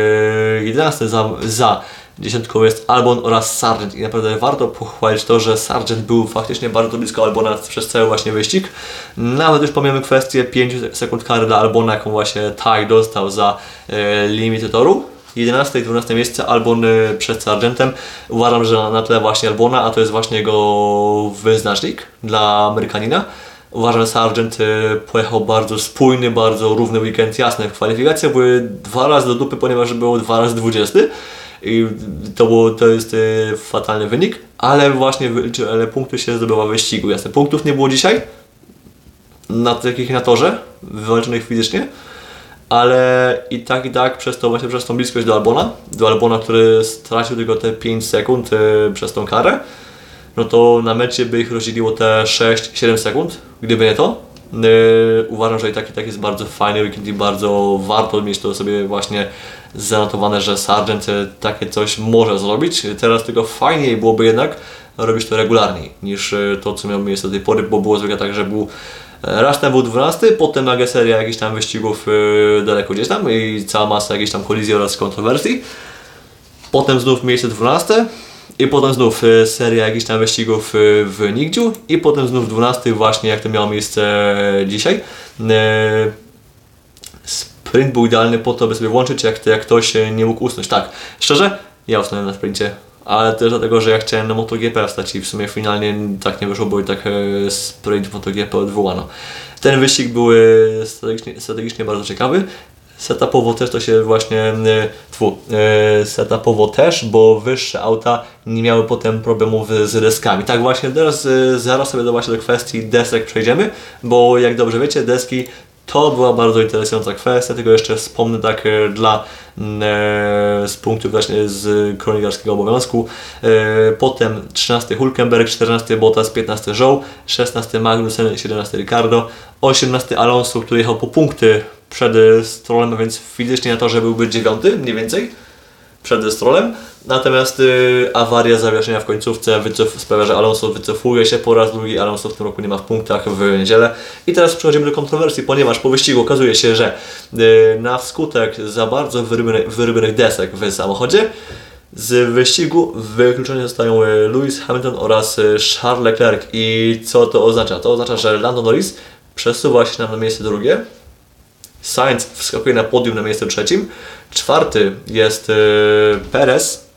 11 za, za dziesiątką jest Albon oraz Sargent i naprawdę warto pochwalić to, że Sargent był faktycznie bardzo blisko Albona przez cały właśnie wyścig. Nawet już pomijamy kwestię 5 sekund kary dla Albona, jaką właśnie Taj dostał za e, toru. 11 i 12 miejsce Albon e, przed Sargentem. Uważam, że na tle właśnie Albona, a to jest właśnie jego wyznacznik dla Amerykanina. Uważam, że Sargent e, pojechał bardzo spójny, bardzo równy weekend. Jasne, w kwalifikacjach były dwa razy do dupy, ponieważ było dwa razy 20 i to, było, to jest y, fatalny wynik, ale właśnie ale punkty się zdobywa w wyścigu. Jasne, punktów nie było dzisiaj na takich na torze, wywalczonych fizycznie, ale i tak i tak przez to właśnie przez tą bliskość do Albona, do Albona, który stracił tylko te 5 sekund y, przez tą karę, no to na mecie by ich rozdzieliło te 6-7 sekund, gdyby nie to. Yy, uważam, że i tak i tak jest bardzo fajny weekend i bardzo warto mieć to sobie właśnie zanotowane, że Sargent takie coś może zrobić. Teraz tylko fajniej byłoby jednak robić to regularniej niż e, to, co miał miejsce do tej pory, bo było zwykle tak, że był e, raz był 12, potem nagle seria jakichś tam wyścigów e, daleko gdzieś tam i cała masa jakichś tam kolizji oraz kontrowersji. Potem znów miejsce 12, i potem znów e, seria jakichś tam wyścigów e, w Nigdziu i potem znów 12 właśnie jak to miało miejsce e, dzisiaj. Sprint był idealny po to, by sobie włączyć, jak, jak ktoś nie mógł usnąć. Tak, szczerze, ja usnąłem na sprincie, ale też dlatego, że ja chciałem na MotoGP wstać i w sumie finalnie tak nie wyszło, bo i tak sprint MotoGP odwołano. Ten wyścig był strategicznie, strategicznie bardzo ciekawy. Setupowo też to się właśnie, e, tfu, e, setupowo też, bo wyższe auta nie miały potem problemów z deskami. Tak właśnie, teraz e, zaraz sobie do, właśnie do kwestii desek przejdziemy, bo jak dobrze wiecie, deski to była bardzo interesująca kwestia, tylko jeszcze wspomnę tak dla mm, z punktu właśnie z kronikarskiego obowiązku. Potem 13 Hulkenberg, 14 Bottas, 15 Zhou, 16 Magnussen, 17 Ricardo, 18 Alonso, który jechał po punkty przed Strollem, więc fizycznie na to, że byłby dziewiąty mniej więcej przed Strollem. Natomiast y, awaria zawieszenia w końcówce wycof, sprawia, że Alonso wycofuje się po raz drugi. Alonso w tym roku nie ma w punktach w niedzielę. I teraz przechodzimy do kontrowersji, ponieważ po wyścigu okazuje się, że y, na wskutek za bardzo wyrobionych, wyrobionych desek w samochodzie z wyścigu wykluczeni zostają y, Lewis Hamilton oraz y, Charles Leclerc. I co to oznacza? To oznacza, że Lando Norris przesuwa się na miejsce drugie, Sainz wskakuje na podium na miejscu trzecim. Czwarty jest yy, Perez.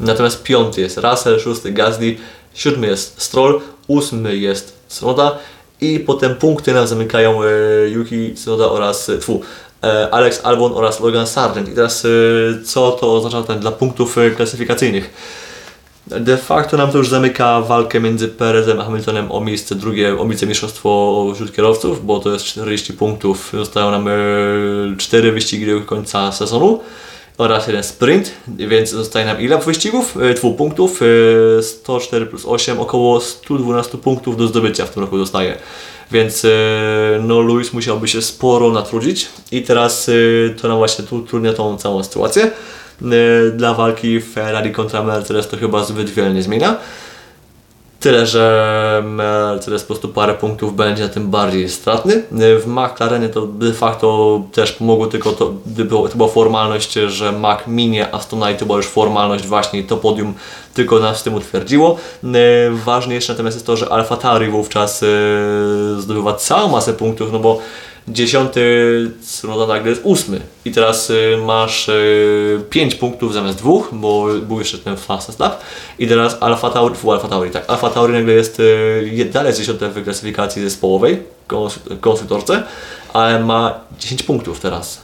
Natomiast piąty jest Russell, szósty Gasly, siódmy jest Stroll, ósmy jest Tsunoda i potem punkty nam zamykają yy, Yuki Tsunoda oraz tfu, e, Alex Albon oraz Logan Sargent. I teraz co to oznacza ten, dla punktów klasyfikacyjnych? De facto nam to już zamyka walkę między Perezem a Hamiltonem o miejsce drugie, o wicemistrzostwo wśród kierowców, bo to jest 40 punktów. Zostają nam 4 wyścigi do końca sezonu oraz jeden sprint, więc zostaje nam ile wyścigów? 2 punktów, e, 104 plus 8, około 112 punktów do zdobycia w tym roku zostaje. Więc e, no, Lewis musiałby się sporo natrudzić i teraz e, to nam właśnie tu trudnia tą całą sytuację. E, Dla walki Ferrari kontra Mercedes to chyba zbyt wiele nie zmienia. Tyle, że Mercedes po prostu parę punktów będzie na tym bardziej stratny. W McLarenie to de facto też pomogło tylko to, to była formalność, że Mac minie Astona i to była już formalność właśnie to podium tylko nas w tym utwierdziło. E, Ważniejsze natomiast jest to, że Alfa Tauri wówczas e, zdobywa całą masę punktów, no bo dziesiąty Tsunoda nagle jest ósmy. I teraz y, masz y, 5 punktów zamiast dwóch, bo był jeszcze ten fastest lap i teraz Alfa Tauri, fu, Alfa Tauri, tak, Alfa Tauri nagle jest y, dalej jest dziesiąte w klasyfikacji zespołowej, kons- konstruktorce, ale ma 10 punktów teraz.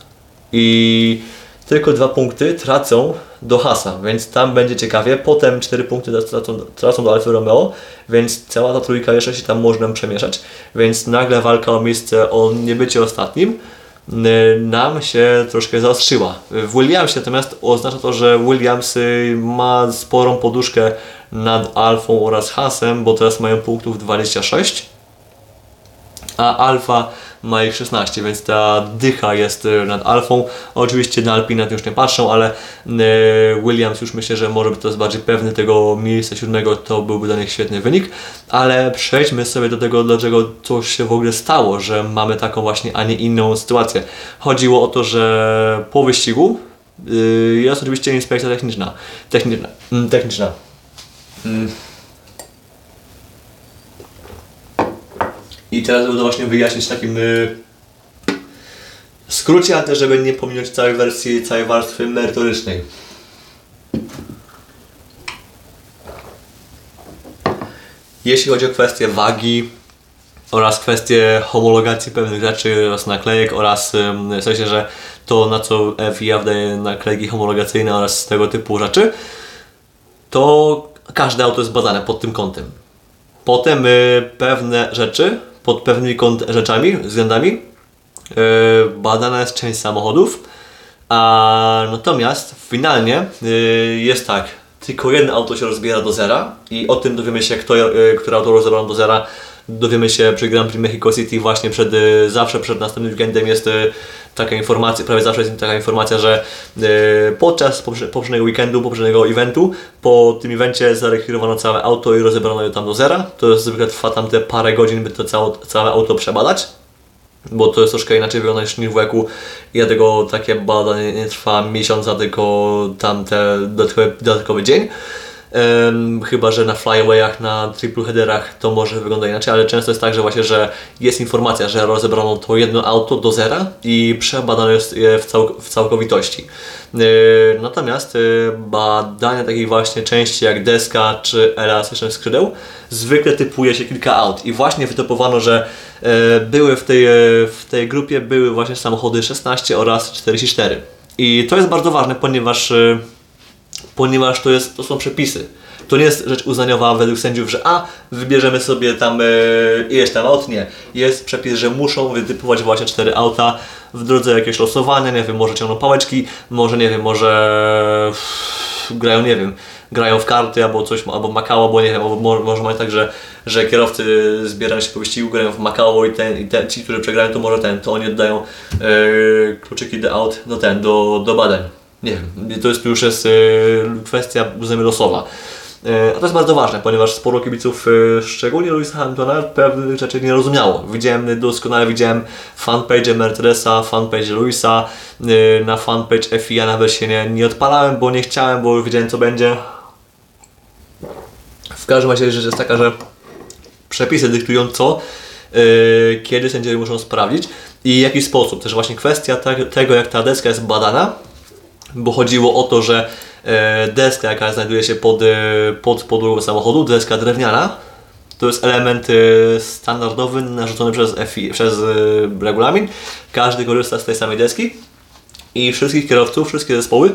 I tylko dwa punkty tracą do Hasa, więc tam będzie ciekawie. Potem cztery punkty tracą, tracą do Alfa Romeo, więc cała ta trójka jeszcze się tam może nam przemieszać. Więc nagle walka o miejsce, o niebycie ostatnim y, nam się troszkę zaostrzyła. W Williamsie natomiast oznacza to, że Williams y, ma sporą poduszkę nad Alfą oraz Hasem, bo teraz mają punktów 26 a Alfa ma ich 16, więc ta dycha jest y, nad Alfą. Oczywiście na Alpinę to już nie patrzą, ale y, Williams już myślę, że może być teraz bardziej pewny tego miejsca siódmego, to byłby dla nich świetny wynik. Ale przejdźmy sobie do tego, dlaczego coś się w ogóle stało, że mamy taką właśnie, a nie inną sytuację. Chodziło o to, że po wyścigu y, jest oczywiście inspekcja techniczna. Techniczna. mm, I teraz będę właśnie wyjaśnić takim y, skrócie, ale też żeby nie pominąć całej wersji, całej warstwy merytorycznej. Jeśli chodzi o kwestię wagi oraz kwestię homologacji pewnych rzeczy oraz naklejek oraz ym, w sensie, że to na co FIA wydaje naklejki homologacyjne oraz tego typu rzeczy, to każde auto jest badane pod tym kątem. Potem y, pewne rzeczy, pod pewnymi rzeczami, względami, y, badana jest część samochodów, a natomiast finalnie y, jest tak, tylko jedno auto się rozbiera do zera i o tym dowiemy się, kto, y, które auto rozebrano do zera, dowiemy się przy Grand Prix Mexico City właśnie przed, y, zawsze przed następnym weekendem jest y, taka informacja, prawie zawsze jest taka informacja, że y, podczas poprze- poprzedniego weekendu, poprzedniego eventu, po tym evencie zarekwirowano całe auto i rozebrano je tam do zera. To zwykle trwa tam te parę godzin, by to całe, całe auto przebadać. bo to jest troszkę inaczej wygląda niż w WEC-u i dlatego takie badanie nie trwa miesiąc, a tylko tamte dodatkowy, dodatkowy dzień. Em, chyba, że na flyawayach, na triple headerach to może wygląda inaczej, ale często jest tak, że właśnie, że jest informacja, że rozebrano to jedno auto do zera i przebadano jest je w, w całkowitości. E, Natomiast e, badania takiej właśnie części jak deska czy elastycznych skrzydeł zwykle typuje się kilka aut i właśnie wytopowano, że e, były w tej, e, w tej grupie były właśnie samochody 16 oraz 44. I to jest bardzo ważne, ponieważ e, ponieważ to, jest, to są przepisy. To nie jest rzecz uznaniowa według sędziów, że a, wybierzemy sobie tam e, ileś tam aut, nie. Jest przepis, że muszą wytypować właśnie cztery auta w drodze jakiegoś losowania, nie wiem, może ciągną pałeczki, może nie wiem, może uff, grają, nie wiem, grają w karty albo coś, albo Macao, bo nie wiem, albo mo- może mają tak, że, że kierowcy zbierają się po wyścigu, grają w Macao i, ten, i ten, ci, którzy przegrają, to może ten, to oni oddają e, kluczyki do aut, do ten, do, do badań. Nie to jest już jest e, kwestia uznajmy losowa. E, A to jest bardzo ważne, ponieważ sporo kibiców, e, szczególnie Louisa Hamiltona, pewnych rzeczy nie rozumiało. Widziałem, doskonale widziałem fanpage Mercedesa, fanpage Louisa, na fanpage FIA nawet się nie, nie odpalałem, bo nie chciałem, bo już wiedziałem co będzie. W każdym razie rzecz jest taka, że przepisy dyktują co, kiedy sędziowie muszą sprawdzić i w jaki sposób. Też właśnie kwestia te, tego, jak ta deska jest badana, bo chodziło o to, że e, deska, jaka znajduje się pod, e, pod podłogą samochodu, deska drewniana, to jest element e, standardowy narzucony przez, FI, przez regulamin. Każdy korzysta z tej samej deski i wszystkich kierowców, wszystkie zespoły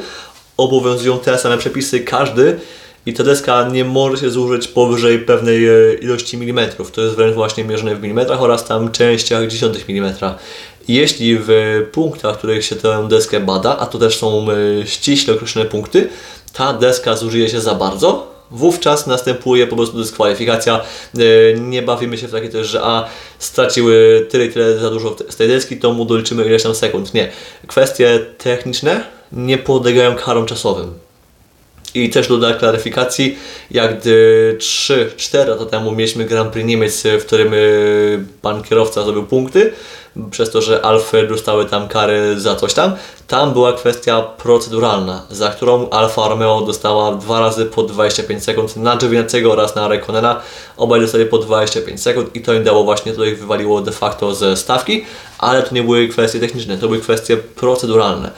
obowiązują te same przepisy, każdy i ta deska nie może się zużyć powyżej pewnej ilości milimetrów. To jest wręcz właśnie mierzone w milimetrach oraz tam częściach dziesiątych milimetra. Jeśli w punktach, w których się tę deskę bada, a to też są e, ściśle określone punkty, ta deska zużyje się za bardzo, wówczas następuje po prostu dyskwalifikacja. E, Nie bawimy się w takie też, że a straciły tyle i tyle za dużo z tej deski, to mu doliczymy ileś tam sekund. Nie. Kwestie techniczne nie podlegają karom czasowym. I też do klaryfikacji, jak gdy 3-4 lata temu mieliśmy Grand Prix Niemiec, w którym y, pan kierowca zrobił punkty, przez to, że Alfy dostały tam kary za coś tam, tam była kwestia proceduralna, za którą Alfa Romeo dostała dwa razy po 25 sekund na Giovinazziego oraz na Raikkonena. Obaj dostali po 25 sekund i to im dało właśnie, to ich wywaliło de facto ze stawki, ale to nie były kwestie techniczne, to były kwestie proceduralne.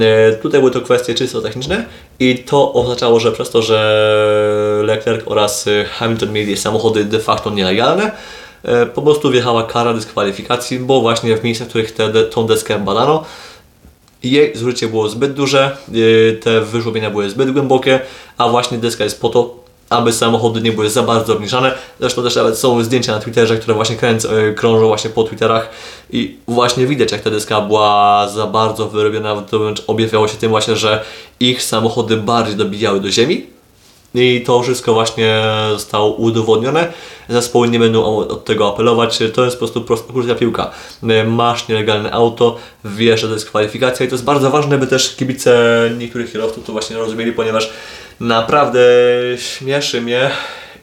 E, Tutaj były to kwestie czysto techniczne i to oznaczało, że przez to, że Leclerc oraz e, Hamilton mieli samochody de facto nielegalne, e, po prostu wjechała kara dyskwalifikacji, bo właśnie w miejscach, w których te, tą deskę badano, jej zużycie było zbyt duże, yy, te wyżłobienia były zbyt głębokie, a właśnie deska jest po to, aby samochody nie były za bardzo obniżane. Zresztą też nawet są zdjęcia na Twitterze, które właśnie yy, krążą właśnie po Twitterach i właśnie widać jak ta deska była za bardzo wyrobiona, wręcz objawiało się tym właśnie, że ich samochody bardziej dobijały do ziemi, i to wszystko właśnie zostało udowodnione. Zespoły nie będą od tego apelować. To jest po prostu prosta piłka. Masz nielegalne auto, wiesz, że to jest kwalifikacja i to jest bardzo ważne, by też kibice niektórych kierowców to właśnie rozumieli, ponieważ naprawdę śmieszy mnie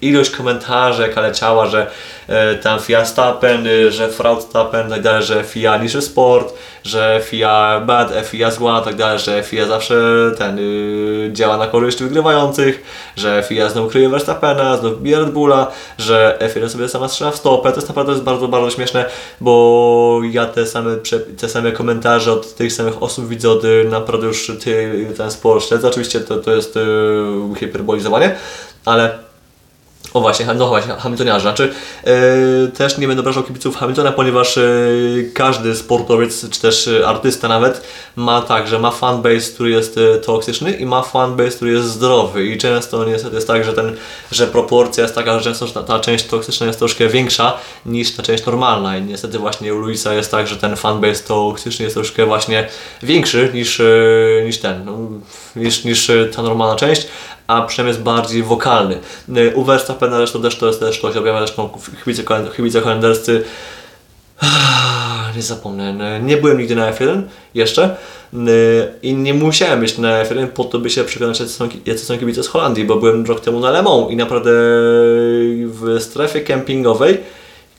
ilość komentarzy, jaka leciała, że e, tam FIA Stappen, y, że Fraudstappen, tak dalej, że FIA niższy sport, że FIA bad, FIA zła, tak dalej, że FIA zawsze ten y, działa na korzyść wygrywających, że FIA znowu kryje Verstappena, znowu bije Red Bulla, że FIA sobie sama strzela w stopę. To jest naprawdę jest bardzo, bardzo śmieszne, bo ja te same, te same komentarze od tych samych osób widzę od y, naprawdę już ty, ten sport śledzę. Oczywiście to, to jest y, hiperbolizowanie, ale o właśnie, no właśnie, Hamiltoniarze. Znaczy, też nie będę obrażał kibiców Hamiltona, ponieważ e, każdy sportowiec, czy też e, artysta nawet, ma tak, że ma fanbase, który jest toksyczny i ma fanbase, który jest zdrowy. I często niestety jest tak, że, ten, że proporcja jest taka, że często ta, ta część toksyczna jest troszkę większa niż ta część normalna. I niestety właśnie u Luisa jest tak, że ten fanbase toksyczny jest troszkę właśnie większy niż, niż ten, no, niż, niż ta normalna część a jest bardziej wokalny. Y, U Verstappena zresztą też to jest też to się objawia, zresztą kalend- chybice kalendarscy nie zapomnę, nie byłem nigdy na F1 jeszcze y, i nie musiałem być na F1 po to, by się przekonać, jacy są, jacy są kibice z Holandii, bo byłem rok temu na Le Mans i naprawdę w strefie kempingowej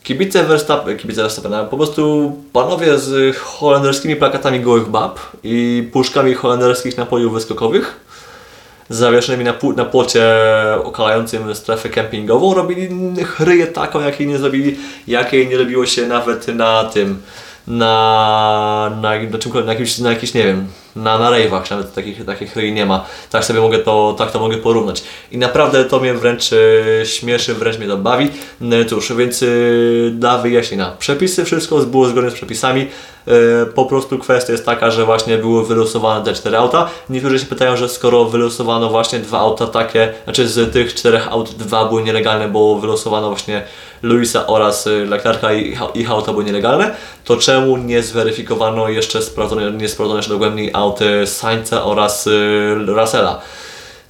kibice Verstappen, kibice Verstappena, po prostu panowie z holenderskimi plakatami gołych bab i puszkami holenderskich napojów wyskokowych zawieszonymi na, na płocie okalającym strefę kempingową robili chryję taką, jakiej nie zrobili, jakiej nie robiło się nawet na tym, na, na, na czymkolwiek, na jakimś, na jakimś, nie wiem, na, na rejwach nawet takich, takich chryj nie ma. Tak sobie mogę to, tak to mogę porównać. I naprawdę to mnie wręcz e, śmieszy, wręcz mnie to bawi. No cóż, więc e, dla wyjaśnienia. Przepisy, wszystko było zgodne z przepisami. E, Po prostu kwestia jest taka, że właśnie były wylosowane te cztery auta. Niektórzy się pytają, że skoro wylosowano właśnie dwa auta takie, znaczy z tych czterech aut dwa były nielegalne, bo wylosowano właśnie Luisa oraz y, Leclerca i ich auta były nielegalne, to czemu nie zweryfikowano jeszcze sprawdzono, nie sprawdzono jeszcze dogłębniej aut Sainza oraz y, Russella?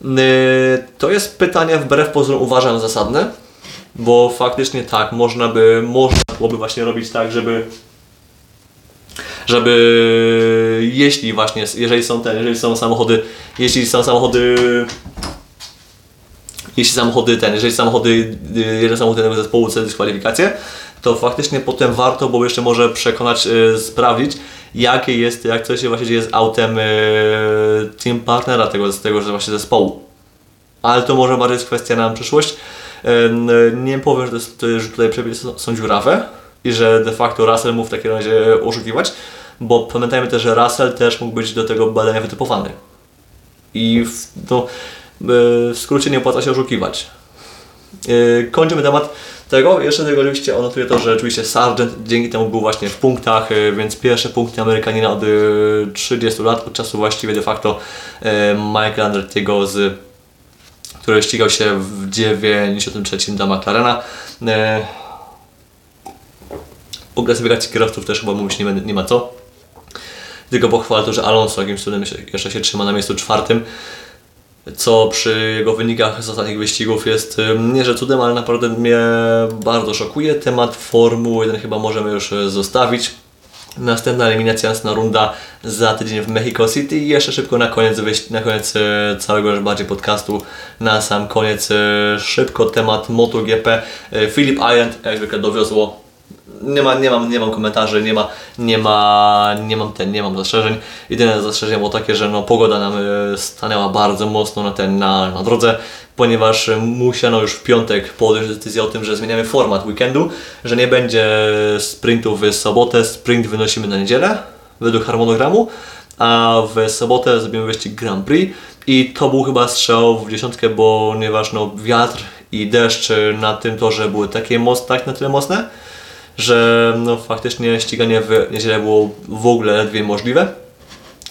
Y, To jest pytanie wbrew pozorom uważam zasadne, bo faktycznie tak, można by, można byłoby właśnie robić tak, żeby żeby jeśli właśnie, jeżeli są te, jeżeli są samochody, jeśli są samochody jeśli samochody ten, jeżeli samochody, y, jeden samochód jednego zespołu chce dyskwalifikację, to faktycznie potem warto było jeszcze może przekonać, y, sprawdzić, jakie jest, jak to się właśnie dzieje z autem y, team partnera tego, z tego właśnie zespołu. Ale to może bardziej jest kwestia na przyszłość. Nie powiem, że, to jest, że tutaj przepisy są- są dziurawe i że de facto Russell mógł w takim razie oszukiwać, bo pamiętajmy też, że Russell też mógł być do tego badania wytypowany. I w, no, w skrócie nie opłaca się oszukiwać. Yy, kończymy temat tego. Jeszcze tego oczywiście odnotuję to, że oczywiście Sargent dzięki temu był właśnie w punktach, yy, więc pierwsze punkty Amerykanina od yy, 30 lat, od czasu właściwie de facto Michael Andrettiego z który ścigał się w 93 dla McLarena. O klasyfikacji kierowców też chyba mówić nie, będę- nie ma co. Tylko pochwalę to, że Alonso jakimś cudem jeszcze się trzyma na miejscu czwartym co przy jego wynikach z ostatnich wyścigów jest nie że cudem, ale naprawdę mnie bardzo szokuje. Temat Formuły 1 chyba możemy już e, zostawić. Następna eliminacja, następna runda za tydzień w Mexico City i jeszcze szybko na koniec, na koniec e, całego już bardziej podcastu, na sam koniec e, szybko temat MotoGP. Philip Island jak zwykle dowiozło nie, ma, nie, mam, nie mam komentarzy, nie ma, nie ma, nie mam ten, nie mam zastrzeżeń. Jedyne zastrzeżenie było takie, że no, pogoda nam e, stanęła bardzo mocno na, ten, na, na drodze, ponieważ e, musiano już w piątek podjąć decyzję o tym, że zmieniamy format weekendu, że nie będzie sprintów w sobotę, sprint wynosimy na niedzielę według harmonogramu, a w sobotę zrobimy wyścig Grand Prix i to był chyba strzał w dziesiątkę, ponieważ no, wiatr i deszcz na tym torze były takie moc, tak na tyle mocne, że no, faktycznie ściganie w niedzielę było w ogóle ledwie możliwe.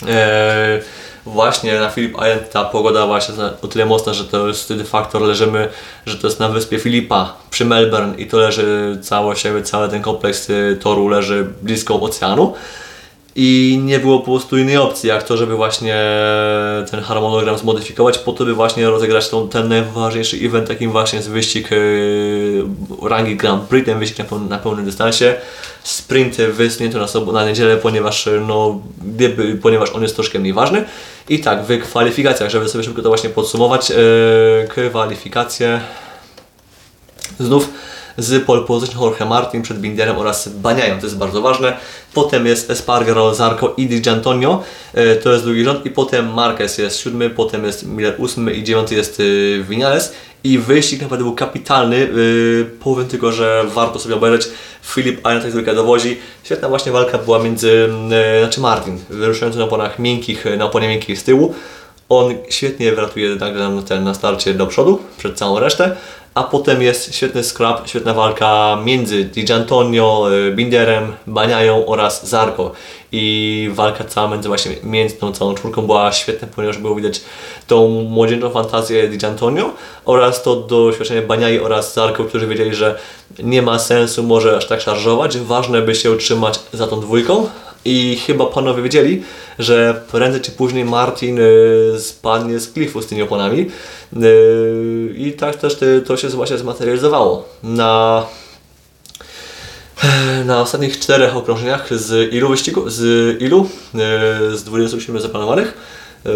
Eee, właśnie na Philip Island ta pogoda właśnie o tyle mocna, że to jest wtedy faktor, leżymy, że to jest na wyspie Filipa przy Melbourne i to leży siebie, cały ten kompleks y, toru leży blisko oceanu. I nie było po prostu innej opcji, jak to, żeby właśnie ten harmonogram zmodyfikować, po to, by właśnie rozegrać tą, ten najważniejszy event, takim właśnie jest wyścig yy, rangi Grand Prix, ten wyścig na, peł- na pełnym dystansie. Sprint wysunięto na, na niedzielę, ponieważ, no, gdyby, ponieważ on jest troszkę mniej ważny. I tak, w kwalifikacjach, żeby sobie szybko to właśnie podsumować, yy, kwalifikacje Znów z pole position Jorge Martin przed Binderem oraz Baniają, to jest bardzo ważne. Potem jest Espargaro, Zarco i Di Giantonio, e, to jest drugi rząd. I potem Marquez jest siódmy, potem jest Miller ósmy i dziewiąty jest y, Vinales. I wyścig naprawdę był kapitalny. y, Powiem tylko, że warto sobie obejrzeć. Filip Island tak zwykle dowozi. Świetna właśnie walka była między, y, znaczy Martin, wyruszający na oponach miękkich, na oponie miękkich z tyłu. On świetnie wyratuje nagle nam ten na starcie do przodu, przed całą resztę. A potem jest świetny scrap, świetna walka między Di Giantonio, y, Binderem, Baniają oraz Zarko. I walka cała między właśnie między tą całą czwórką była świetna, ponieważ było widać tą młodzieńczą fantazję Di oraz to doświadczenie Baniai oraz Zarko, którzy wiedzieli, że nie ma sensu może aż tak szarżować, ważne by się utrzymać za tą dwójką. I chyba panowie wiedzieli, że prędzej czy później Martin y, spadnie z klifu z tymi oponami. Y, I tak też to się właśnie zmaterializowało. Na Na ostatnich czterech okrążeniach z ilu wyścigu? Z ilu? E, Z 27 zaplanowanych. E,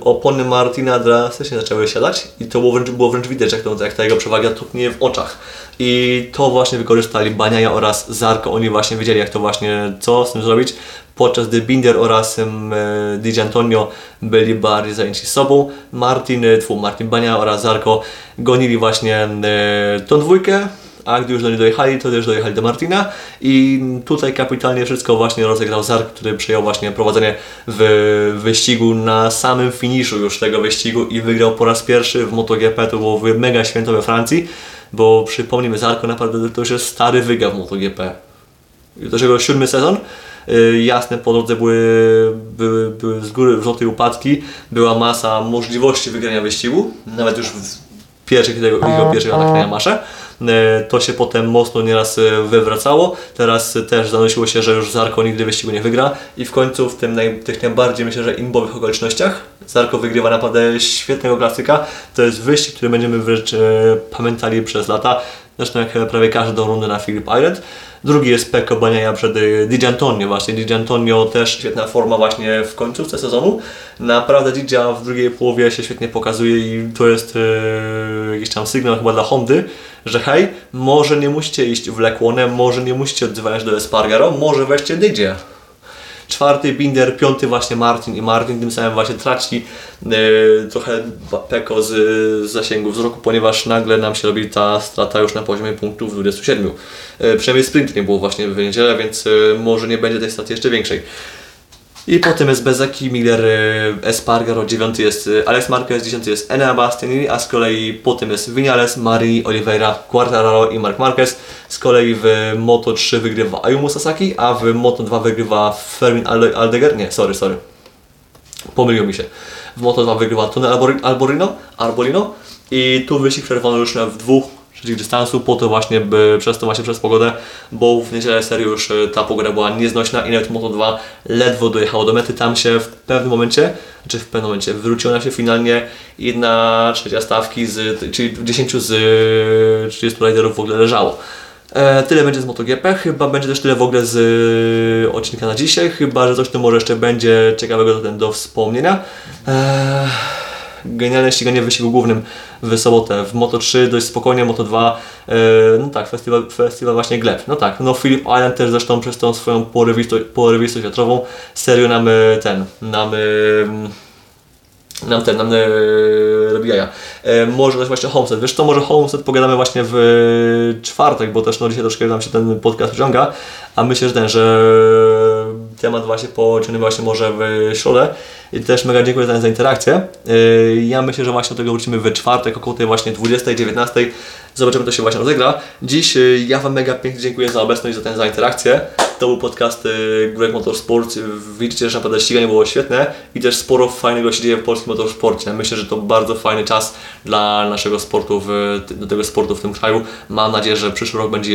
Opony Martina drastycznie zaczęły siadać i to było wręcz, było wręcz widać, jak, to, jak ta jego przewaga topnieje w oczach. I to właśnie wykorzystali Baniaja oraz Zarko. Oni właśnie wiedzieli, jak to właśnie, co z tym zrobić. Podczas gdy Binder oraz um, Di Antonio byli bardziej zajęci sobą, Martin, e, tfu, Martin Bania oraz Zarko gonili właśnie e, tą dwójkę, a gdy już do niej dojechali, to też dojechali do Martina i tutaj kapitalnie wszystko właśnie rozegrał Zark, który przejął właśnie prowadzenie w wyścigu na samym finiszu już tego wyścigu i wygrał po raz pierwszy w MotoGP, to było mega święto we Francji, bo przypomnijmy, Zarko naprawdę to już jest stary wyga w MotoGP. To jego siódmy sezon. Y, Jasne, po drodze były, były, były z góry wrzoty i upadki, była masa możliwości wygrania wyścigu, nawet już pierwszych jego, jego pierwszych latach na Yamasze. E, To się potem mocno nieraz e, wywracało. Teraz e, też zanosiło się, że już Zarko nigdy wyścigu nie wygra i w końcu w tym naj, tych najbardziej myślę, że imbowych okolicznościach Zarko wygrywa naprawdę świetnego klasyka. To jest wyścig, który będziemy wręcz e, pamiętali przez lata. Zresztą jak prawie każdą rundę na Phillip Island. Drugi jest Pecco Bagnaia przed e, Di Antonio właśnie. Di Antonio też świetna forma właśnie w końcówce sezonu. Naprawdę Di w drugiej połowie się świetnie pokazuje i to jest e, jakiś tam sygnał chyba dla Hondy, że hej, może nie musicie iść w Lekłonę, może nie musicie odzywać do Espargaro, może weźcie Didzie. Czwarty Binder, piąty właśnie Martin i Martin tym samym właśnie traci e, trochę Peko z, z zasięgu wzroku, ponieważ nagle nam się robi ta strata już na poziomie punktów 27. E, przynajmniej sprint nie było właśnie w niedzielę, więc e, może nie będzie tej straty jeszcze większej. I potem jest Bezaki, Miller, e, Espargaro, dziewiąty jest e, Alex Marquez, dziesiąty jest Enea Bastianini, a z kolei potem jest Vinales, Marini, Oliveira, Quartararo i Marc Marquez. Z kolei w Moto3 wygrywa Ayumu Sasaki, a w Moto2 wygrywa Fermin Alde- Aldeguer. Nie, sorry, sorry. Pomyliło mi się. W Moto2 wygrywa Tony Alborino, Arbolino i tu wyścig przerwano już w dwóch trzecich dystansu, po to właśnie, by przez to właśnie przez pogodę, bo w niedzielę serii już e, ta pogoda była nieznośna i nawet Moto2 ledwo dojechało do mety. Tam się w pewnym momencie, czy w pewnym momencie wróciło nam się finalnie jedna trzecia stawki, z, czyli 10 z e, 30 riderów w ogóle leżało. E, tyle będzie z MotoGP, chyba będzie też tyle w ogóle z e, odcinka na dzisiaj, chyba że coś tu może jeszcze będzie ciekawego do, wspomnienia. E, genialne ściganie w wyścigu głównym w sobotę. W Moto3 dość spokojnie, Moto2 e, no tak, festiwal, festiwal właśnie gleb. No tak, no Phillip Island też zresztą przez tą swoją porywistość, wiatrową serio nam e, ten, nam e, nam ten, nam robi jaja. E, może też właśnie Homestead. Wiesz to może Homestead pogadamy właśnie w czwartek, bo też no dzisiaj troszkę nam się ten podcast wyciąga, a myślę, że ten, że temat właśnie pociągniemy właśnie może w środę. I też mega dziękuję za, za interakcję. E, ja myślę, że właśnie do tego wrócimy w czwartek około tej właśnie 20, 19. Zobaczymy, to się właśnie rozegra. Dziś e, ja Wam mega pięknie dziękuję za obecność, za, ten, za interakcję. To był podcast e, Greg Motorsport. Widzicie, że naprawdę ściganie było świetne i też sporo fajnego się dzieje w polskim motorsporcie. Myślę, że to bardzo fajny czas dla naszego sportu, w, do tego sportu w tym kraju. Mam nadzieję, że przyszły rok będzie jeszcze